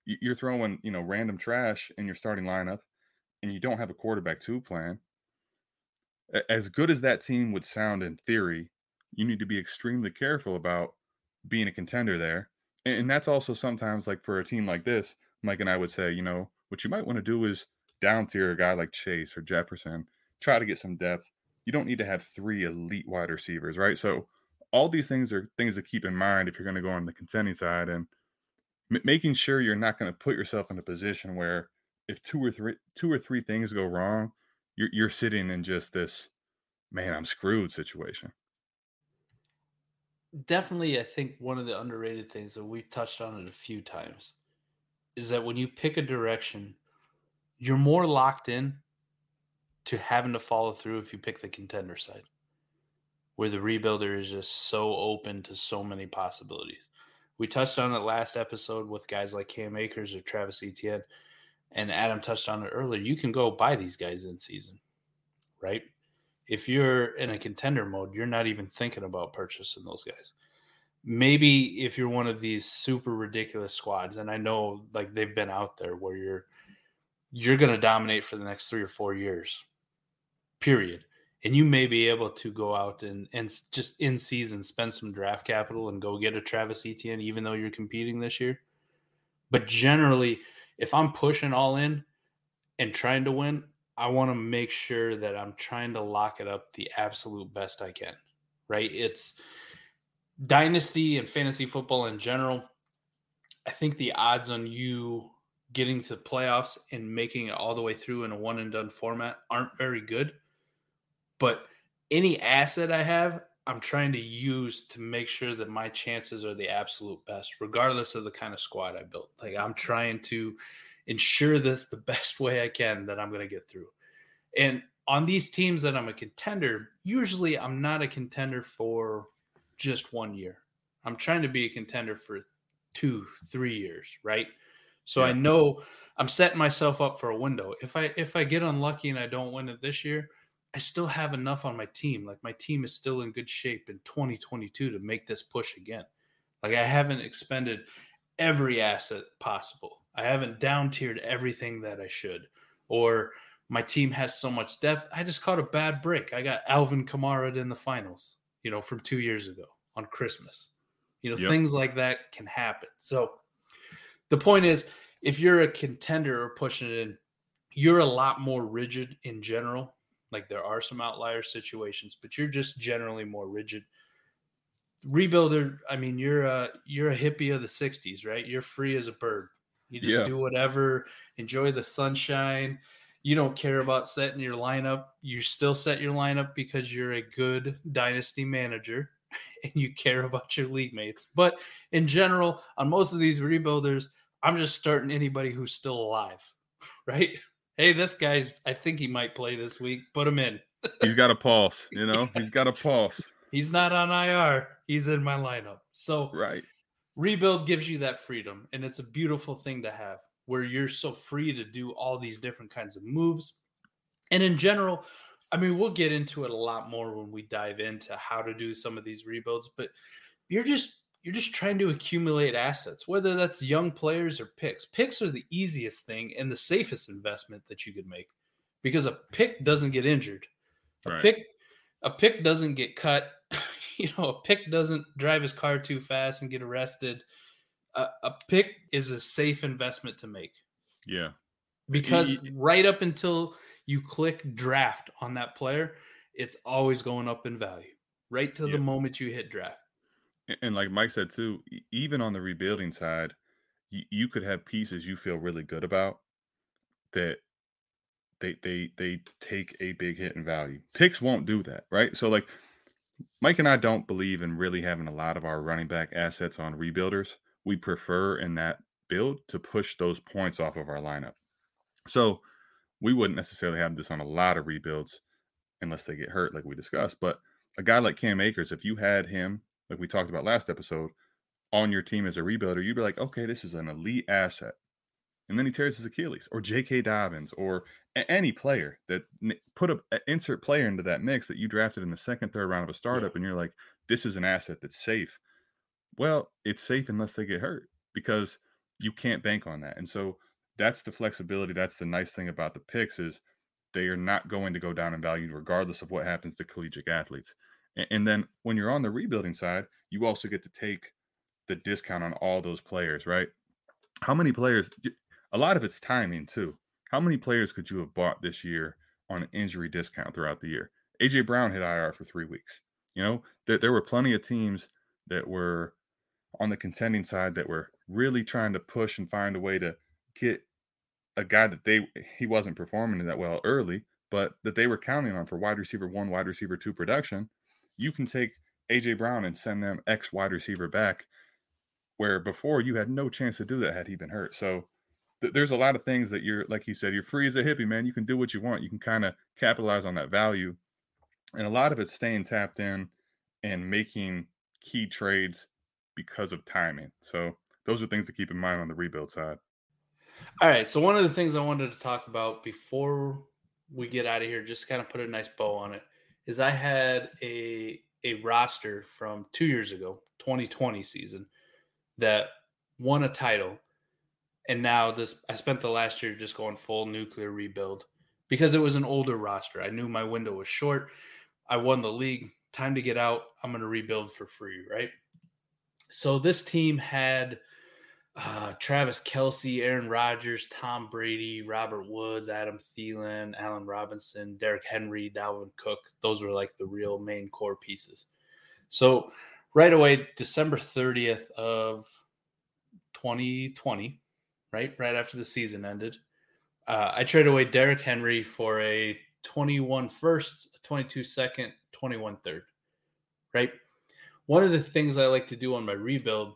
you're throwing, you know, random trash in your starting lineup, and you don't have a quarterback two plan. As good as that team would sound in theory, you need to be extremely careful about being a contender there. And that's also sometimes like for a team like this, Mike and I would say, you know, what you might want to do is down tier a guy like Chase or Jefferson, try to get some depth. You don't need to have three elite wide receivers, right? So all these things are things to keep in mind if you're going to go on the contending side and m- making sure you're not going to put yourself in a position where if two or three two or three things go wrong, you're you're sitting in just this man, I'm screwed situation. Definitely, I think one of the underrated things that we've touched on it a few times is that when you pick a direction, you're more locked in to having to follow through if you pick the contender side, where the rebuilder is just so open to so many possibilities. We touched on it last episode with guys like Cam Akers or Travis Etienne, and Adam touched on it earlier. You can go buy these guys in season, right? If you're in a contender mode, you're not even thinking about purchasing those guys. Maybe if you're one of these super ridiculous squads, and I know like they've been out there where you're you're going to dominate for the next three or four years, period. And you may be able to go out and and just in season spend some draft capital and go get a Travis Etienne, even though you're competing this year. But generally, if I'm pushing all in and trying to win, I want to make sure that I'm trying to lock it up the absolute best I can. Right? It's dynasty and fantasy football in general. I think the odds on you getting to the playoffs and making it all the way through in a one and done format aren't very good. But any asset I have, I'm trying to use to make sure that my chances are the absolute best, regardless of the kind of squad I built. Like I'm trying to ensure this the best way I can that I'm going to get through. And on these teams that I'm a contender, usually I'm not a contender for just one year. I'm trying to be a contender for two, three years, right? So yeah. I know I'm setting myself up for a window. If I if I get unlucky and I don't win it this year, I still have enough on my team. Like my team is still in good shape in 2022 to make this push again. Like I haven't expended every asset possible. I haven't down tiered everything that I should. Or my team has so much depth. I just caught a bad break. I got Alvin Kamara in the finals, you know, from two years ago on Christmas. You know, yep. things like that can happen. So the point is, if you're a contender or pushing it in, you're a lot more rigid in general. Like there are some outlier situations, but you're just generally more rigid. Rebuilder, I mean, you're a you're a hippie of the '60s, right? You're free as a bird. You just yeah. do whatever, enjoy the sunshine. You don't care about setting your lineup. You still set your lineup because you're a good dynasty manager and you care about your league mates. But in general, on most of these rebuilders, I'm just starting anybody who's still alive, right? Hey, this guy's, I think he might play this week. Put him in. he's got a pulse, you know, he's got a pulse. He's not on IR. He's in my lineup. So, right. Rebuild gives you that freedom, and it's a beautiful thing to have where you're so free to do all these different kinds of moves. And in general, I mean, we'll get into it a lot more when we dive into how to do some of these rebuilds, but you're just you're just trying to accumulate assets, whether that's young players or picks. Picks are the easiest thing and the safest investment that you could make because a pick doesn't get injured. A right. pick a pick doesn't get cut. you know, a pick doesn't drive his car too fast and get arrested. A, a pick is a safe investment to make. Yeah. Because right up until you click draft on that player, it's always going up in value. Right to the moment you hit draft. And like Mike said too, even on the rebuilding side, you, you could have pieces you feel really good about that they they they take a big hit in value. Picks won't do that, right? So like Mike and I don't believe in really having a lot of our running back assets on rebuilders. We prefer in that build to push those points off of our lineup. So we wouldn't necessarily have this on a lot of rebuilds unless they get hurt, like we discussed. But a guy like Cam Akers, if you had him like we talked about last episode, on your team as a rebuilder, you'd be like, okay, this is an elite asset. and then he tears his Achilles, or J.K. Dobbins, or a- any player that put a, a, insert player into that mix that you drafted in the second, third round of a startup, yeah. and you're like, this is an asset that's safe. Well, it's safe unless they get hurt because you can't bank on that. And so that's the flexibility. That's the nice thing about the picks is they are not going to go down in value regardless of what happens to collegiate athletes. And, then when you're on the rebuilding side, you also get to take the discount on all those players, right? How many players? A lot of it's timing too. How many players could you have bought this year on an injury discount throughout the year? AJ Brown hit IR for three weeks. You know, there, there were plenty of teams that were on the contending side that were really trying to push and find a way to get a guy that they he wasn't performing that well early, but that they were counting on for wide receiver one, wide receiver two production. You can take AJ Brown and send them X wide receiver back, where before you had no chance to do that had he been hurt. So th- there's a lot of things that you're like he said, you're free as a hippie, man. You can do what you want. You can kind of capitalize on that value, and a lot of it's staying tapped in and making key trades because of timing. So those are things to keep in mind on the rebuild side. All right. So one of the things I wanted to talk about before we get out of here, just kind of put a nice bow on it, is I had a a roster from two years ago, 2020 season, that won a title. And now this I spent the last year just going full nuclear rebuild because it was an older roster. I knew my window was short. I won the league. Time to get out. I'm going to rebuild for free, right? So this team had uh, Travis Kelce, Aaron Rodgers, Tom Brady, Robert Woods, Adam Thielen, Allen Robinson, Derrick Henry, Dalvin Cook. Those were like the real main core pieces. So right away, December 30th of 2020, right? Right after the season ended, uh, I traded away Derrick Henry for a 21 first, 22 second, 21 third, right? One of the things I like to do on my rebuild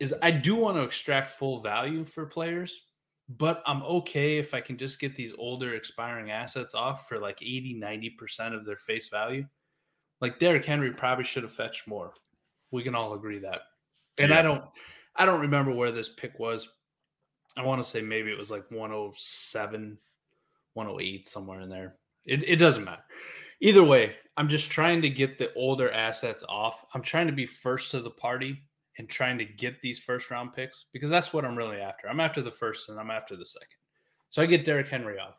is I do want to extract full value for players, but I'm okay if I can just get these older expiring assets off for like 80, 90% of their face value. Like Derrick Henry probably should have fetched more. We can all agree that. And yeah. I don't I don't remember where this pick was. I want to say maybe it was like 107, 108, somewhere in there. It, it doesn't matter. Either way, I'm just trying to get the older assets off. I'm trying to be first to the party and trying to get these first round picks because that's what I'm really after. I'm after the first and I'm after the second. So I get Derrick Henry off.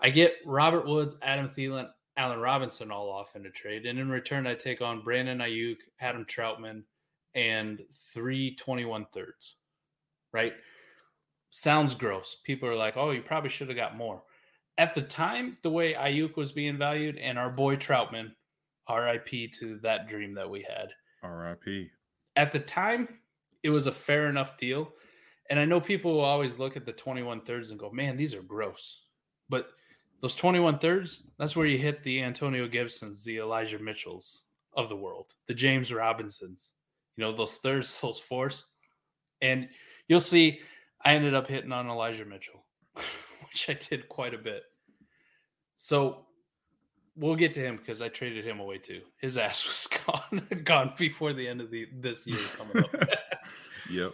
I get Robert Woods, Adam Thielen, Allen Robinson all off in a trade. And in return, I take on Brandon Aiyuk, Adam Trautman, and three 21 thirds. Right? Sounds gross. People are like, oh, you probably should have got more. At the time, the way Aiyuk was being valued, and our boy Trautman, RIP to that dream that we had. RIP at the time, it was a fair enough deal. And I know people will always look at the 21 thirds and go, man, these are gross. But those 21 thirds, that's where you hit the Antonio Gibsons, the Elijah Mitchells of the world, the James Robinsons, you know, those thirds, those fours. And you'll see I ended up hitting on Elijah Mitchell, which I did quite a bit. So we'll get to him because I traded him away too. His ass was gone, gone before the end of the this year coming up. yep.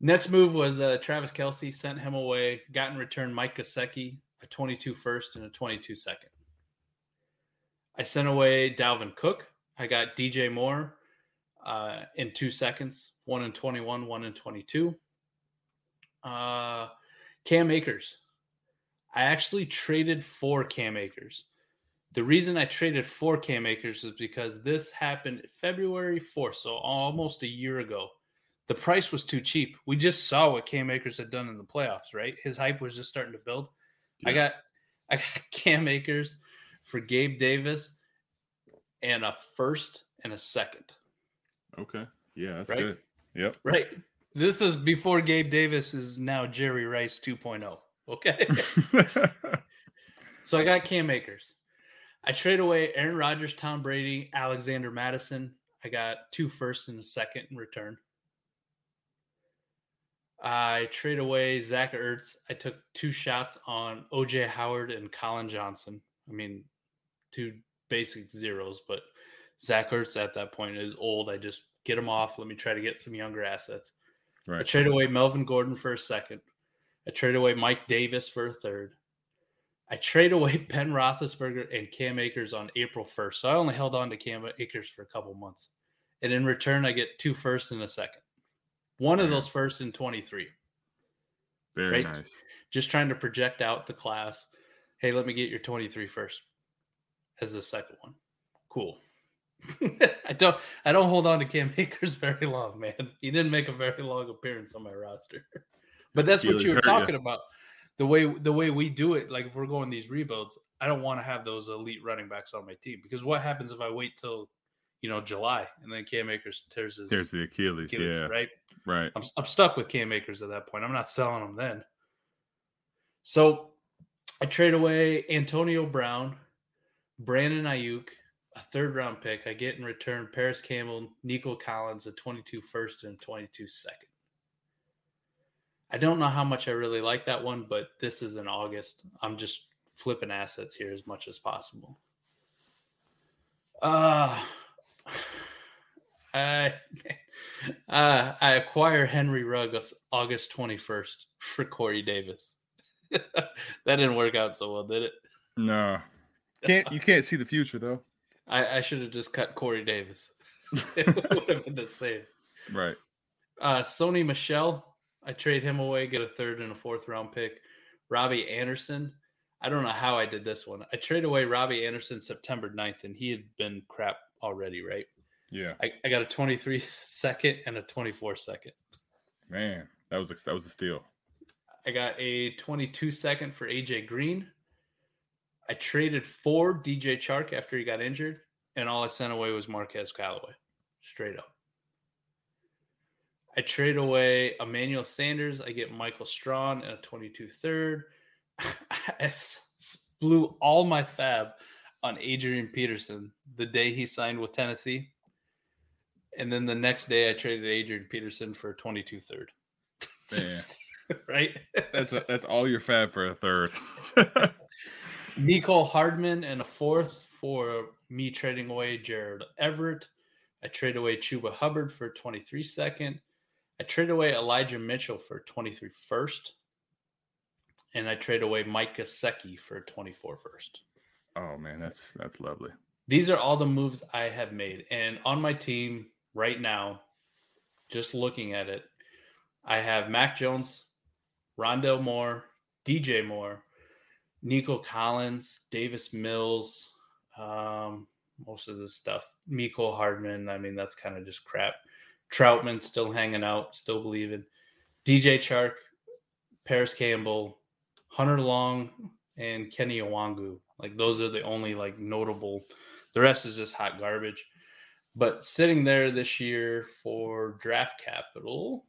Next move was uh, Travis Kelce sent him away. Got in return Mike Gesicki, a 22 first and a 22 second. I sent away Dalvin Cook. I got DJ Moore uh, in two seconds, one in 21, one in 22. Uh, Cam Akers. I actually traded for Cam Akers. The reason I traded for Cam Akers is because this happened February 4th, so almost a year ago. The price was too cheap. We just saw what Cam Akers had done in the playoffs, right? His hype was just starting to build. Yeah. I got I got Cam Akers for Gabe Davis and a first and a second. Okay. Yeah, that's right? good. Yep. Right. This is before Gabe Davis is now Jerry Rice 2.0. Okay. so I got Cam Akers. I trade away Aaron Rodgers, Tom Brady, Alexander Mattison. I got two firsts and a second in return. I trade away Zach Ertz. I took two shots on OJ Howard and Collin Johnson. I mean, two basic zeros, but Zach Ertz at that point is old. I just get him off. Let me try to get some younger assets. Right. I trade away Melvin Gordon for a second. I trade away Mike Davis for a third. I trade away Ben Roethlisberger and Cam Akers on April 1st. So I only held on to Cam Akers for a couple months. And in return, I get two firsts and a second. One of those first in 23. Very Right. nice. Just trying to project out the class. Hey, let me get your 23 first as the second one. Cool. I don't I don't hold on to Cam Akers very long, man. He didn't make a very long appearance on my roster. But that's what you were talking about. The way the way we do it, like if we're going these rebuilds, I don't want to have those elite running backs on my team because what happens if I wait till you know July and then Cam Akers tears his There's the Achilles. Achilles, yeah. right? Right. I'm, I'm stuck with Cam Akers at that point. I'm not selling him then. So I trade away Antonio Brown, Brandon Aiyuk, a third round pick. I get in return Parris Campbell, Nico Collins, a 22 first and 22 second. I don't know how much I really like that one, but this is in August. I'm just flipping assets here as much as possible. Uh I uh, I acquire Henry Rugg August 21st for Corey Davis. that didn't work out so well, did it? No. Can't you can't see the future though. I, I should have just cut Corey Davis. it would have been the same. Right. Uh, Sony Michel, I trade him away, get a third and a fourth round pick. Robbie Anderson, I don't know how I did this one. I trade away Robbie Anderson September 9th, and he had been crap already, right? Yeah. I, I got a 23 second and a 24 second. Man, that was a, that was a steal. I got a 22 second for AJ Green. I traded for DJ Chark after he got injured, and all I sent away was Marquez Callaway, straight up. I trade away Emmanuel Sanders. I get Michael Strachan and a 22 third. I s- blew all my fab on Adrian Peterson the day he signed with Tennessee. And then the next day I traded Adrian Peterson for a 22 third. Right? That's a, that's all your fab for a third. Mecole Hardman and a fourth for me trading away Jared Everett. I trade away Chuba Hubbard for 23 second. I trade away Elijah Mitchell for 23 first. And I trade away Mike Gesicki for 24 first. oh man, that's that's lovely. These are all the moves I have made. And on my team right now, just looking at it, I have Mac Jones, Rondale Moore, DJ Moore, Nico Collins, Davis Mills, um, most of this stuff. Mecole Hardman, I mean, that's kind of just crap. Trautman still hanging out, still believing. DJ Chark, Parris Campbell, Hunter Long, and Kene Nwangwu. Like those are the only like notable. The rest is just hot garbage. But sitting there this year for draft capital,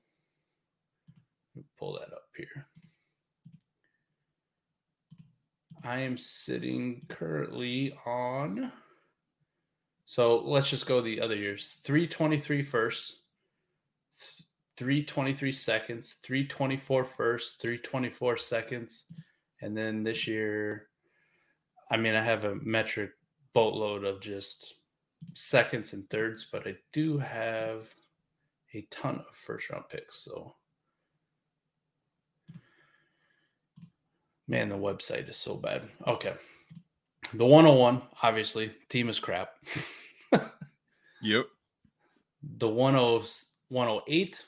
pull that up here. I am sitting currently on. So let's just go the other years 323 first, 323 seconds, 324 first, 324 seconds. And then this year, I mean, I have a metric boatload of just seconds and thirds, but I do have a ton of first round picks. So, man, the website is so bad. Okay. The 101, obviously, team is crap. Yep. the 10 108,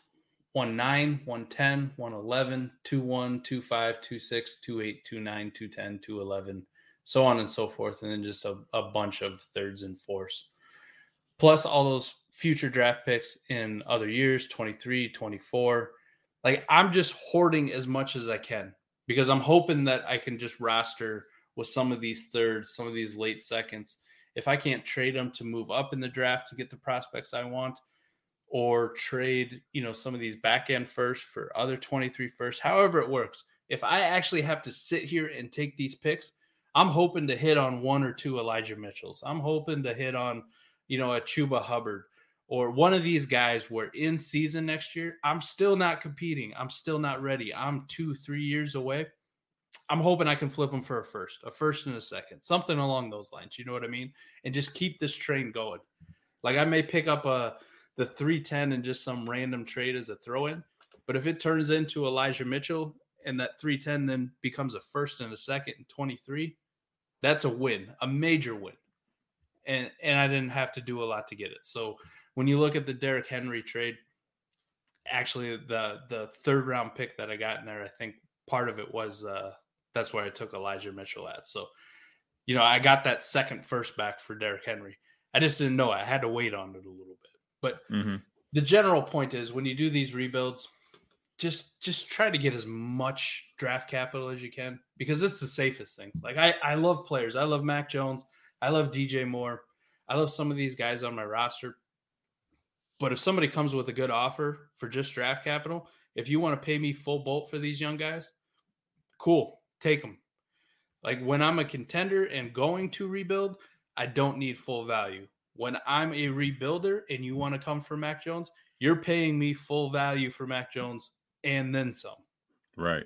19, 110, 111, 21, 25, 26, 28, 29, 210, 211, so on and so forth. And then just a, a bunch of thirds and fourths. Plus all those future draft picks in other years 23, 24. Like I'm just hoarding as much as I can because I'm hoping that I can just roster with some of these thirds, some of these late seconds. If I can't trade them to move up in the draft to get the prospects I want, or trade, you know, some of these back end first for other 23 first, however it works. If I actually have to sit here and take these picks, I'm hoping to hit on one or two Elijah Mitchells. I'm hoping to hit on, you know, a Chuba Hubbard or one of these guys where in season next year, I'm still not competing. I'm still not ready. I'm two, three years away. I'm hoping I can flip them for a first, a first and a second, something along those lines. You know what I mean? And just keep this train going. Like I may pick up a the 310 and just some random trade as a throw in, but if it turns into Elijah Mitchell and that 310 then becomes a first and a second in 23, that's a win, a major win. And and I didn't have to do a lot to get it. So when you look at the Derrick Henry trade, actually the the third round pick that I got in there, I think part of it was uh that's where I took Elijah Mitchell at. So, you know, I got that second first back for Derrick Henry. I just didn't know I had to wait on it a little bit. But Mm-hmm. the general point is when you do these rebuilds, just just try to get as much draft capital as you can because it's the safest thing. Like I I love players. I love Mac Jones. I love DJ Moore. I love some of these guys on my roster. But if somebody comes with a good offer for just draft capital, if you want to pay me full bolt for these young guys, cool, take them. Like when I'm a contender and going to rebuild, I don't need full value. When I'm a rebuilder and you want to come for Mac Jones, you're paying me full value for Mac Jones and then some. Right.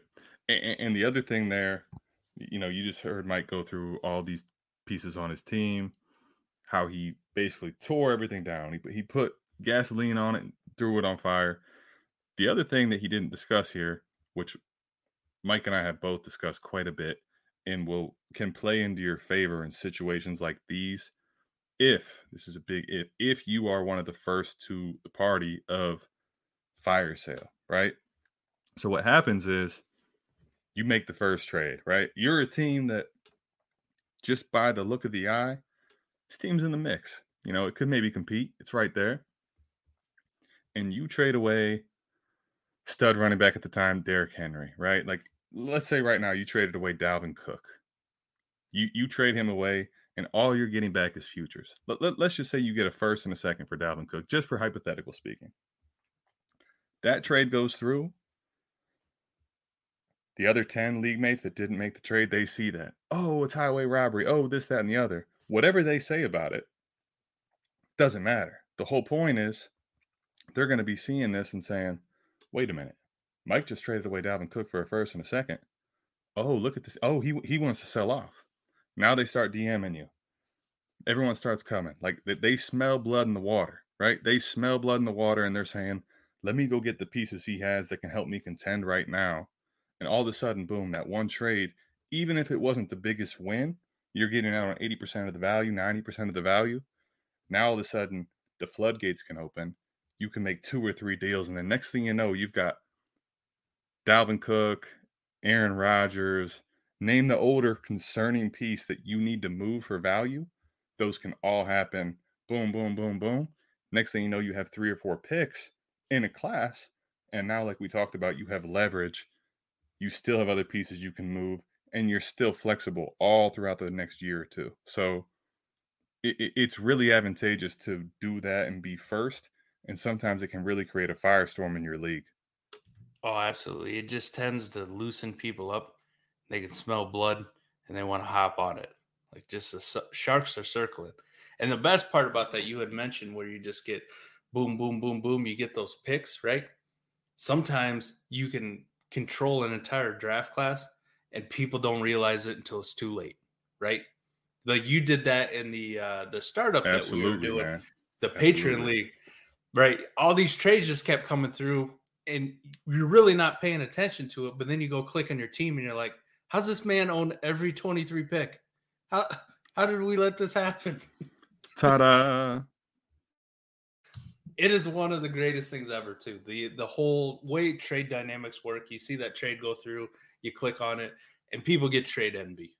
And, and the other thing there, you know, you just heard Mike go through all these pieces on his team, how he basically tore everything down. He, he put gasoline on it and threw it on fire. The other thing that he didn't discuss here, which Mike and I have both discussed quite a bit and will can play into your favor in situations like these if this is a big if if you are one of the first to the party of fire sale right? So what happens is you make the first trade right? You're a team that just by the look of the eye this team's in the mix you know it could maybe compete it's right there. And you trade away stud running back at the time Derrick Henry right? Like let's say right now you traded away Dalvin Cook. You you trade him away and all you're getting back is futures. Let, let, us just say you get a first and a second for Dalvin Cook, just for hypothetical speaking. That trade goes through. The other 10 league mates that didn't make the trade, they see that. Oh, it's highway robbery. Oh, this, that, and the other. Whatever they say about it doesn't matter. The whole point is they're going to be seeing this and saying, wait a minute. Mike just traded away Dalvin Cook for a first and a second. Oh, look at this. Oh, he he wants to sell off. Now they start DMing you. Everyone starts coming. Like they smell blood in the water, right? They smell blood in the water and they're saying, let me go get the pieces he has that can help me contend right now. And all of a sudden, boom, that one trade, even if it wasn't the biggest win, you're getting out on 80% of the value, 90% of the value. Now all of a sudden, the floodgates can open. You can make two or three deals. And the next thing you know, you've got Dalvin Cook, Aaron Rodgers, name the older concerning piece that you need to move for value. Those can all happen. Boom, boom, boom, boom. Next thing you know, you have three or four picks in a class. And now, like we talked about, you have leverage. You still have other pieces you can move, and you're still flexible all throughout the next year or two. So it, it, it's really advantageous to do that and be first. And sometimes it can really create a firestorm in your league. Oh, absolutely. It just tends to loosen people up. They can smell blood and they want to hop on it. Like just the sharks are circling. And the best part about that, you had mentioned where you just get boom, boom, boom, boom, you get those picks, right? Sometimes you can control an entire draft class and people don't realize it until it's too late, right? Like you did that in the uh the startup Absolutely, that we were doing, man. the Absolutely. Patreon League, right? All these trades just kept coming through and you're really not paying attention to it, but then you go click on your team and you're like, how's this man own every 23 pick? How how did we let this happen? Ta-da! It is one of the greatest things ever, too. The the whole way trade dynamics work. You see that trade go through, you click on it, and people get trade envy,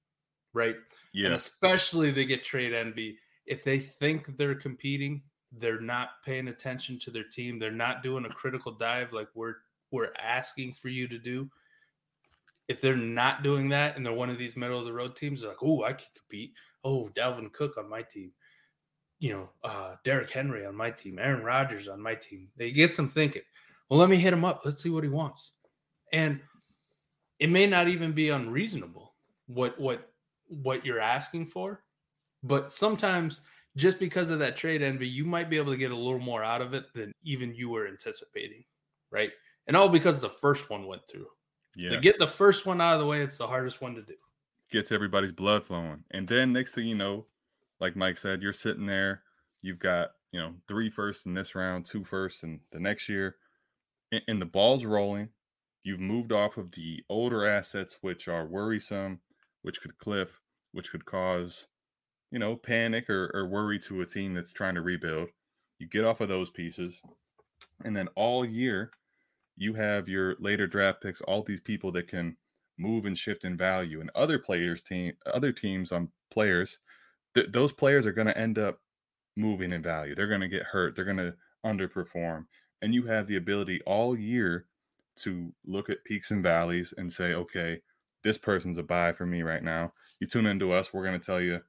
right? Yeah. And especially they get trade envy if they think they're competing, they're not paying attention to their team, they're not doing a critical dive like we're we're asking for you to do. If they're not doing that and they're one of these middle of the road teams, they're like, oh, I can compete. Oh, Dalvin Cook on my team. You know, uh, Derrick Henry on my team, Aaron Rodgers on my team. They get some thinking. Well, let me hit him up. Let's see what he wants. And it may not even be unreasonable what what what you're asking for, but sometimes just because of that trade envy, you might be able to get a little more out of it than even you were anticipating, right? And all because the first one went through. Yeah. To get the first one out of the way, it's the hardest one to do. gets everybody's blood flowing. And then next thing you know, like Mike said, you're sitting there, you've got, you know, three first in this round, two first in the next year, and, and the ball's rolling. You've moved off of the older assets, which are worrisome, which could cliff, which could cause, you know, panic or, or worry to a team that's trying to rebuild. You get off of those pieces. And then all year, you have your later draft picks, all these people that can move and shift in value. And other players, team, other teams on players, th- those players are going to end up moving in value. They're going to get hurt. They're going to underperform. And you have the ability all year to look at peaks and valleys and say, okay, this person's a buy for me right now. You tune into us, we're going to tell you,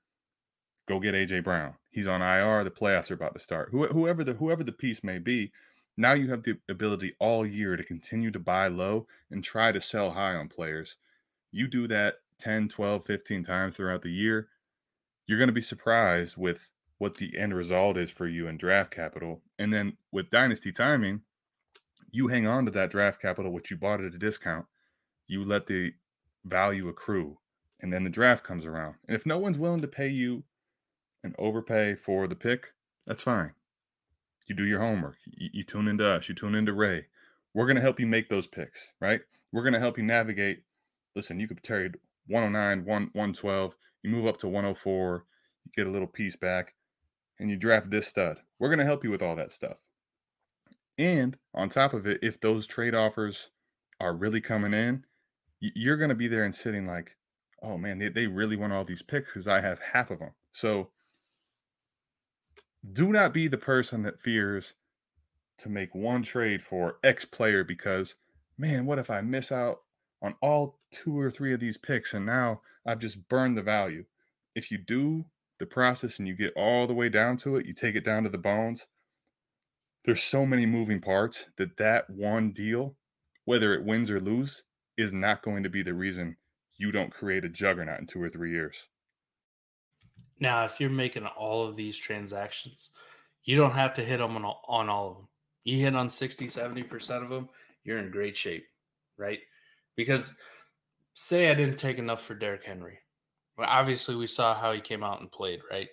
go get AJ Brown. He's on IR. The playoffs are about to start. whoever the whoever the piece may be, now you have the ability all year to continue to buy low and try to sell high on players. You do that 10, 12, 15 times throughout the year, you're going to be surprised with what the end result is for you in draft capital. And then with dynasty timing, you hang on to that draft capital, which you bought at a discount. You let the value accrue, and then the draft comes around. And if no one's willing to pay you an overpay for the pick, that's fine. You do your homework. You, you tune into us. You tune into Ray. We're going to help you make those picks, right? We're going to help you navigate. Listen, you could trade 109, 1, 112. You move up to 104. You get a little piece back, and you draft this stud. We're going to help you with all that stuff. And on top of it, if those trade offers are really coming in, you're going to be there and sitting like, oh man, they, they really want all these picks because I have half of them. So do not be the person that fears to make one trade for X player because, man, what if I miss out on all two or three of these picks and now I've just burned the value? If you do the process and you get all the way down to it, you take it down to the bones, there's so many moving parts that that one deal, whether it wins or lose, is not going to be the reason you don't create a juggernaut in two or three years. Now, if you're making all of these transactions, you don't have to hit them on all, on all of them. You hit on 60, 70% of them, you're in great shape, right? Because say I didn't take enough for Derrick Henry. Well, obviously, we saw how he came out and played, right?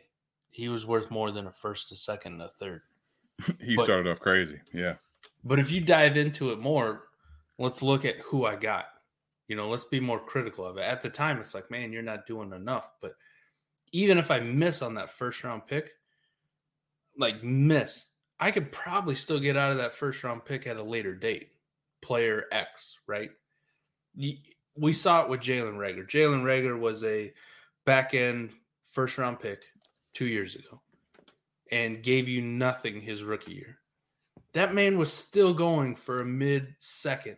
He was worth more than a first, a second, and a third. he but, started off crazy. Yeah. But if you dive into it more, let's look at who I got. You know, let's be more critical of it. At the time, it's like, man, you're not doing enough. But even if I miss on that first round pick, like miss, I could probably still get out of that first round pick at a later date. Player X, right? We saw it with Jalen Reagor. Jalen Reagor was a back end first round pick two years ago and gave you nothing his rookie year. That man was still going for a mid second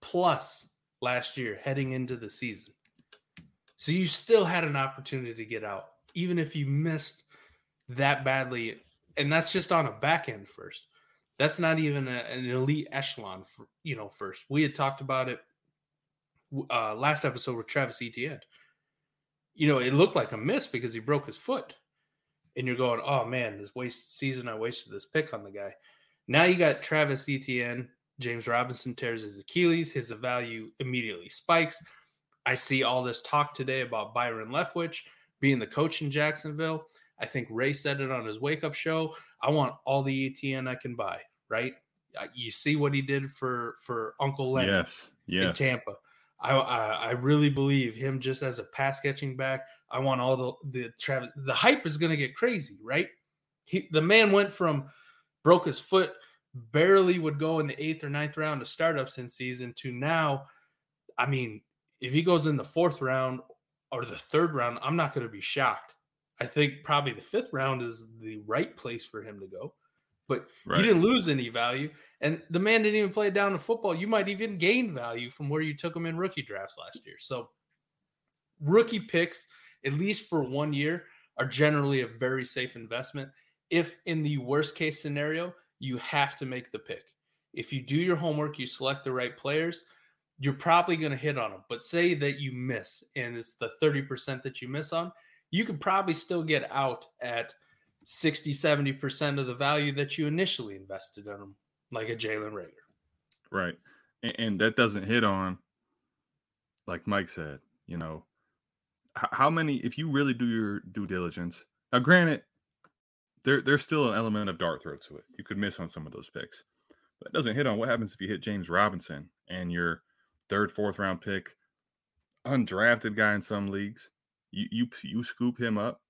plus last year heading into the season. So you still had an opportunity to get out, even if you missed that badly. And that's just on a back end first. That's not even a, an elite echelon for you know first. We had talked about it uh, last episode with Travis Etienne. You know, it looked like a miss because he broke his foot and you're going, oh man, this wasted season, I wasted this pick on the guy. Now you got Travis Etienne, James Robinson tears his Achilles, his value immediately spikes. I see all this talk today about Byron Leftwich being the coach in Jacksonville. I think Ray said it on his wake up show. I want all the Etienne I can buy, right? Uh, you see what he did for for Uncle Lenny yes, yes. in Tampa. I, I, I really believe him just as a pass catching back. I want all the the Travis. The hype is going to get crazy, right? He the man went from broke his foot, barely would go in the eighth or ninth round of startups in season to now. I mean, if he goes in the fourth round or the third round, I'm not going to be shocked. I think probably the fifth round is the right place for him to go. But right. you didn't lose any value. And the man didn't even play down to football. You might even gain value from where you took him in rookie drafts last year. So rookie picks, at least for one year, are generally a very safe investment. If in the worst case scenario, you have to make the pick. If you do your homework, you select the right players, you're probably going to hit on them. But say that you miss and it's the 30% that you miss on, you could probably still get out at 60, 70% of the value that you initially invested in them like a Jalen Reagor. Right. And, and, that doesn't hit on, like Mike said, you know, how many, if you really do your due diligence, now granted, there, there's still an element of dart throw to it. You could miss on some of those picks. That doesn't hit on what happens if you hit James Robinson and your third, fourth round pick, undrafted guy in some leagues. You you you scoop him up,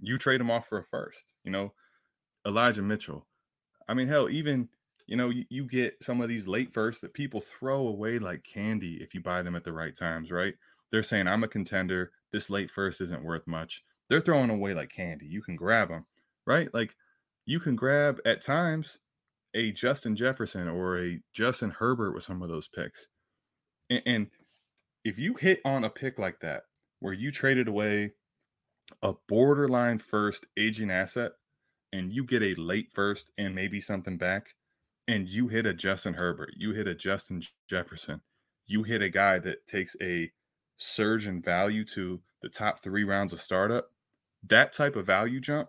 you trade him off for a first. You know, Elijah Mitchell. I mean, hell, even you know, you, you get some of these late firsts that people throw away like candy if you buy them at the right times, right? They're saying, I'm a contender. This late first isn't worth much. They're throwing away like candy. You can grab them, right? Like you can grab at times a Justin Jefferson or a Justin Herbert with some of those picks. And, and if you hit on a pick like that, where you traded away a borderline first aging asset and you get a late first and maybe something back, and you hit a Justin Herbert, you hit a Justin Jefferson, you hit a guy that takes a surge in value to the top three rounds of startup, that type of value jump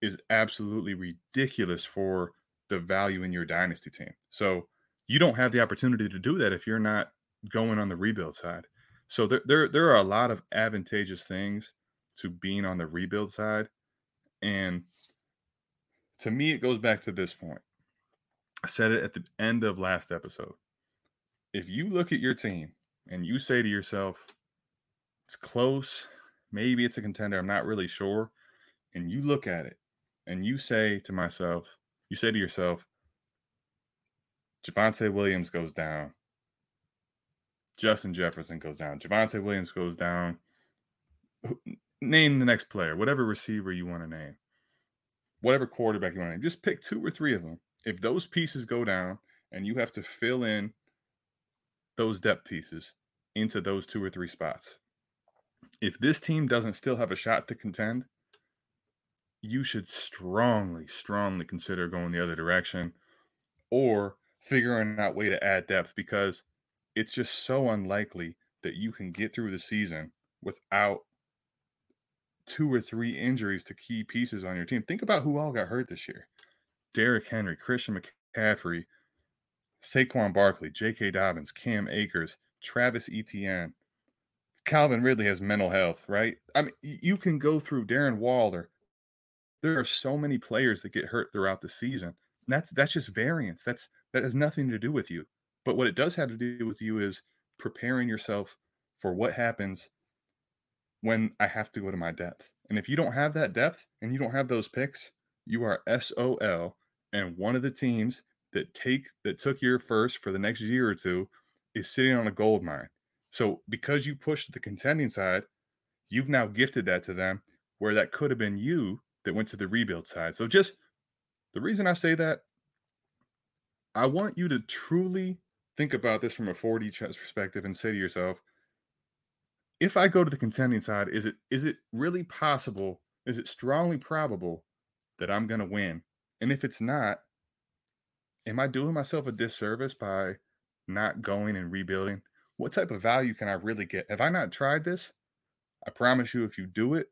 is absolutely ridiculous for the value in your dynasty team. So you don't have the opportunity to do that if you're not going on the rebuild side. So there, there, there are a lot of advantageous things to being on the rebuild side. And to me, it goes back to this point. I said it at the end of last episode. If you look at your team and you say to yourself, it's close, maybe it's a contender, I'm not really sure, and you look at it and you say to myself, you say to yourself, Javonte Williams goes down. Justin Jefferson goes down. Javonte Williams goes down. Name the next player, whatever receiver you want to name, whatever quarterback you want to name. Just pick two or three of them. If those pieces go down and you have to fill in those depth pieces into those two or three spots, if this team doesn't still have a shot to contend, you should strongly, strongly consider going the other direction or figuring out way to add depth because it's just so unlikely that you can get through the season without two or three injuries to key pieces on your team. Think about who all got hurt this year. Derrick Henry, Christian McCaffrey, Saquon Barkley, J.K. Dobbins, Cam Akers, Travis Etienne, Calvin Ridley has mental health, right? I mean, you can go through Darren Waller, there are so many players that get hurt throughout the season. And that's that's just variance. That's that has nothing to do with you. But what it does have to do with you is preparing yourself for what happens when I have to go to my depth. And if you don't have that depth and you don't have those picks, you are SOL. And one of the teams that take that took your first for the next year or two is sitting on a gold mine. So because you pushed the contending side, you've now gifted that to them where that could have been you that went to the rebuild side. So just the reason I say that, I want you to truly think about this from a 4D chess perspective and say to yourself, if I go to the contending side, is it is it really possible? Is it strongly probable that I'm going to win? And if it's not, am I doing myself a disservice by not going and rebuilding? What type of value can I really get? Have I not tried this? I promise you, if you do it,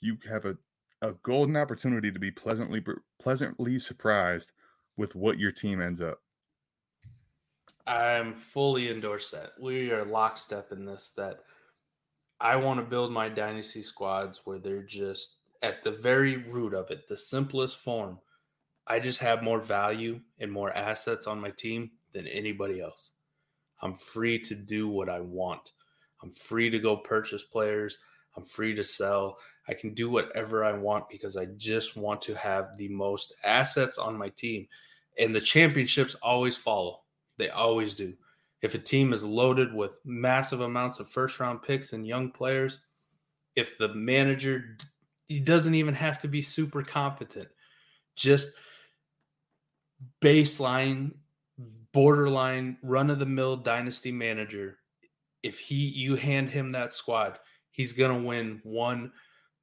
you have a a golden opportunity to be pleasantly pleasantly surprised with what your team ends up. I'm fully endorse that. We are lockstep in this. That I want to build my dynasty squads where they're just at the very root of it, the simplest form. I just have more value and more assets on my team than anybody else. I'm free to do what I want. I'm free to go purchase players. I'm free to sell. I can do whatever I want because I just want to have the most assets on my team. And the championships always follow. They always do. If a team is loaded with massive amounts of first round picks and young players, if the manager he doesn't even have to be super competent, just baseline borderline run of the mill dynasty manager, if he you hand him that squad, he's going to win one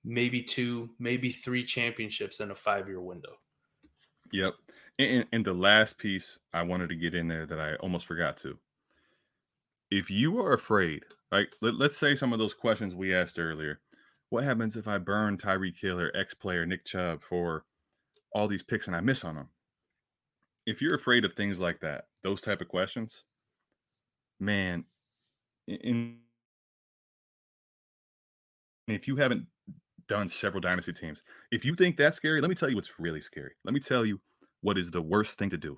maybe two, maybe three championships in a five year window. Yep. And, and, the last piece I wanted to get in there that I almost forgot to. If you are afraid, like let, us say some of those questions we asked earlier, what happens if I burn Tyreek Hill or X player Nick Chubb for all these picks and I miss on them? If you're afraid of things like that, those type of questions, man, in if you haven't done several dynasty teams. If you think that's scary, let me tell you what's really scary. Let me tell you what is the worst thing to do.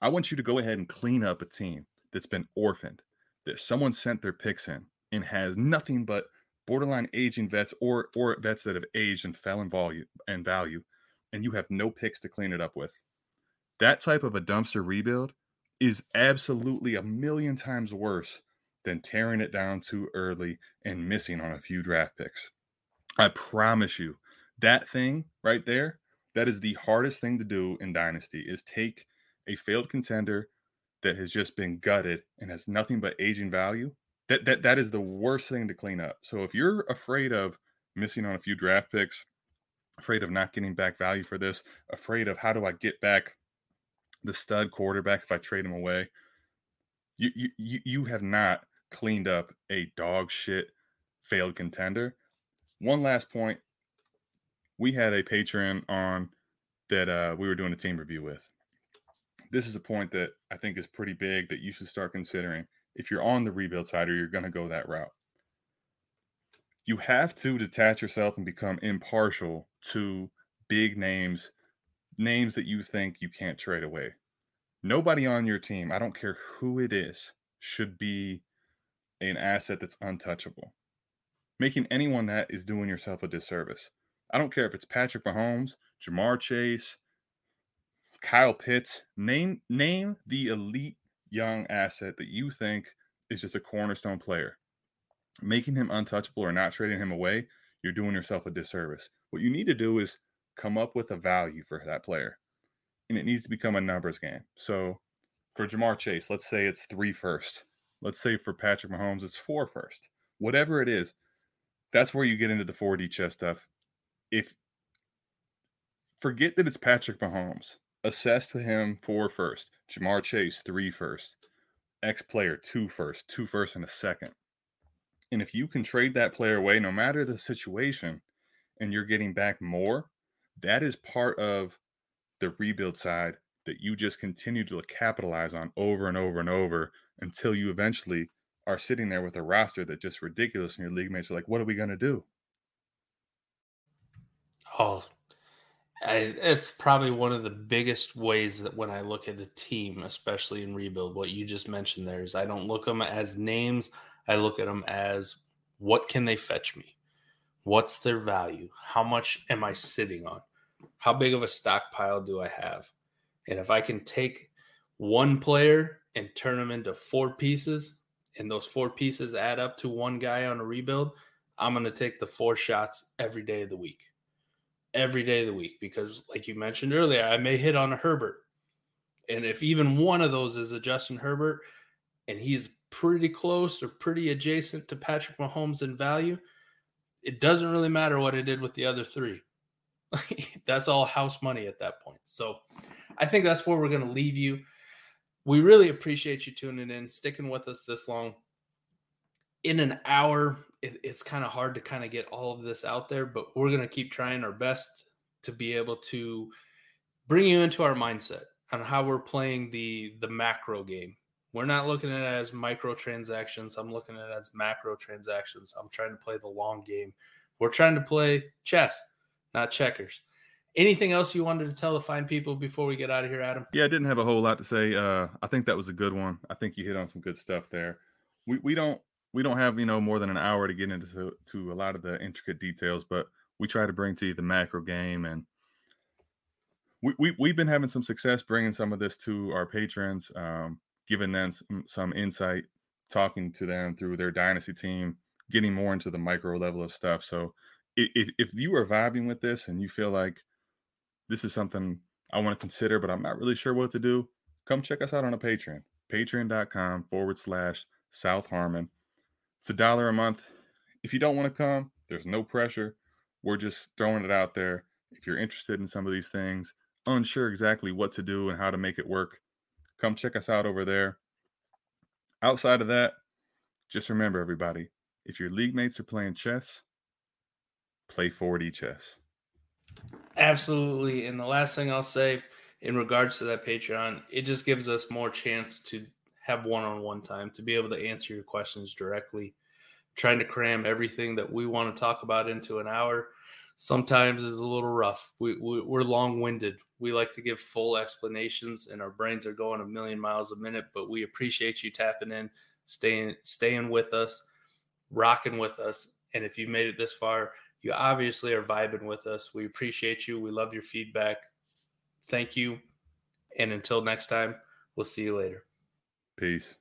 I want you to go ahead and clean up a team that's been orphaned, that someone sent their picks in and has nothing but borderline aging vets or or vets that have aged and fell in and value, and you have no picks to clean it up with. That type of a dumpster rebuild is absolutely a million times worse than tearing it down too early and missing on a few draft picks. I promise you, that thing right there, that is the hardest thing to do in Dynasty is take a failed contender that has just been gutted and has nothing but aging value. That that that is the worst thing to clean up. So if you're afraid of missing on a few draft picks, afraid of not getting back value for this, afraid of how do I get back the stud quarterback if I trade him away, you you you have not cleaned up a dog shit failed contender. One last point. We had a patron on that uh, we were doing a team review with. This is a point that I think is pretty big that you should start considering if you're on the rebuild side or you're going to go that route. You have to detach yourself and become impartial to big names, names that you think you can't trade away. Nobody on your team, I don't care who it is, should be an asset that's untouchable. Making anyone that is doing yourself a disservice. I don't care if it's Patrick Mahomes, Ja'Marr Chase, Kyle Pitts. Name name the elite young asset that you think is just a cornerstone player. Making him untouchable or not trading him away, you're doing yourself a disservice. What you need to do is come up with a value for that player. And it needs to become a numbers game. So for Ja'Marr Chase, let's say it's three first. Let's say for Patrick Mahomes, it's four first. Whatever it is, that's where you get into the 4D chess stuff. If forget that it's Patrick Mahomes, assess to him four first. Ja'Marr Chase, three first. X player, two first, two first and a second. And if you can trade that player away, no matter the situation, and you're getting back more, that is part of the rebuild side that you just continue to capitalize on over and over and over until you eventually are sitting there with a roster that just ridiculous and your league mates are like, what are we going to do? Oh, I, it's probably one of the biggest ways that when I look at a team, especially in rebuild, what you just mentioned there is I don't look them as names. I look at them as what can they fetch me? What's their value? How much am I sitting on? How big of a stockpile do I have? And if I can take one player and turn them into four pieces, and those four pieces add up to one guy on a rebuild, I'm going to take the four shots every day of the week. Every day of the week. Because, like you mentioned earlier, I may hit on a Herbert. And if even one of those is a Justin Herbert and he's pretty close or pretty adjacent to Patrick Mahomes in value, it doesn't really matter what I did with the other three. that's all house money at that point. So I think that's where we're going to leave you. We really appreciate you tuning in, sticking with us this long. In an hour, it, it's kind of hard to kind of get all of this out there, but we're going to keep trying our best to be able to bring you into our mindset on how we're playing the the macro game. We're not looking at it as micro transactions. I'm looking at it as macro transactions. I'm trying to play the long game. We're trying to play chess, not checkers. Anything else you wanted to tell the fine people before we get out of here, Adam? Yeah, I didn't have a whole lot to say. Uh, I think that was a good one. I think you hit on some good stuff there. We we don't we don't have you know more than an hour to get into to a lot of the intricate details, but we try to bring to you the macro game and we, we we've been having some success bringing some of this to our patrons, um, giving them some, some insight, talking to them through their dynasty team, getting more into the micro level of stuff. So if, if you are vibing with this and you feel like this is something I want to consider, but I'm not really sure what to do, come check us out on a Patreon. Patreon.com forward slash South Harmon. It's a dollar a month. If you don't want to come, there's no pressure. We're just throwing it out there. If you're interested in some of these things, unsure exactly what to do and how to make it work, come check us out over there. Outside of that, just remember, everybody, if your league mates are playing chess, play 4D chess. Absolutely. And the last thing I'll say in regards to that Patreon, it just gives us more chance to have one-on-one time to be able to answer your questions directly. Trying to cram everything that we want to talk about into an hour sometimes is a little rough. We, we are long-winded. we like to give full explanations, and our brains are going a million miles a minute. But we appreciate you tapping in, staying staying with us, rocking with us. And if you made it this far, you obviously are vibing with us. We appreciate you. We love your feedback. Thank you. And until next time, we'll see you later. Peace.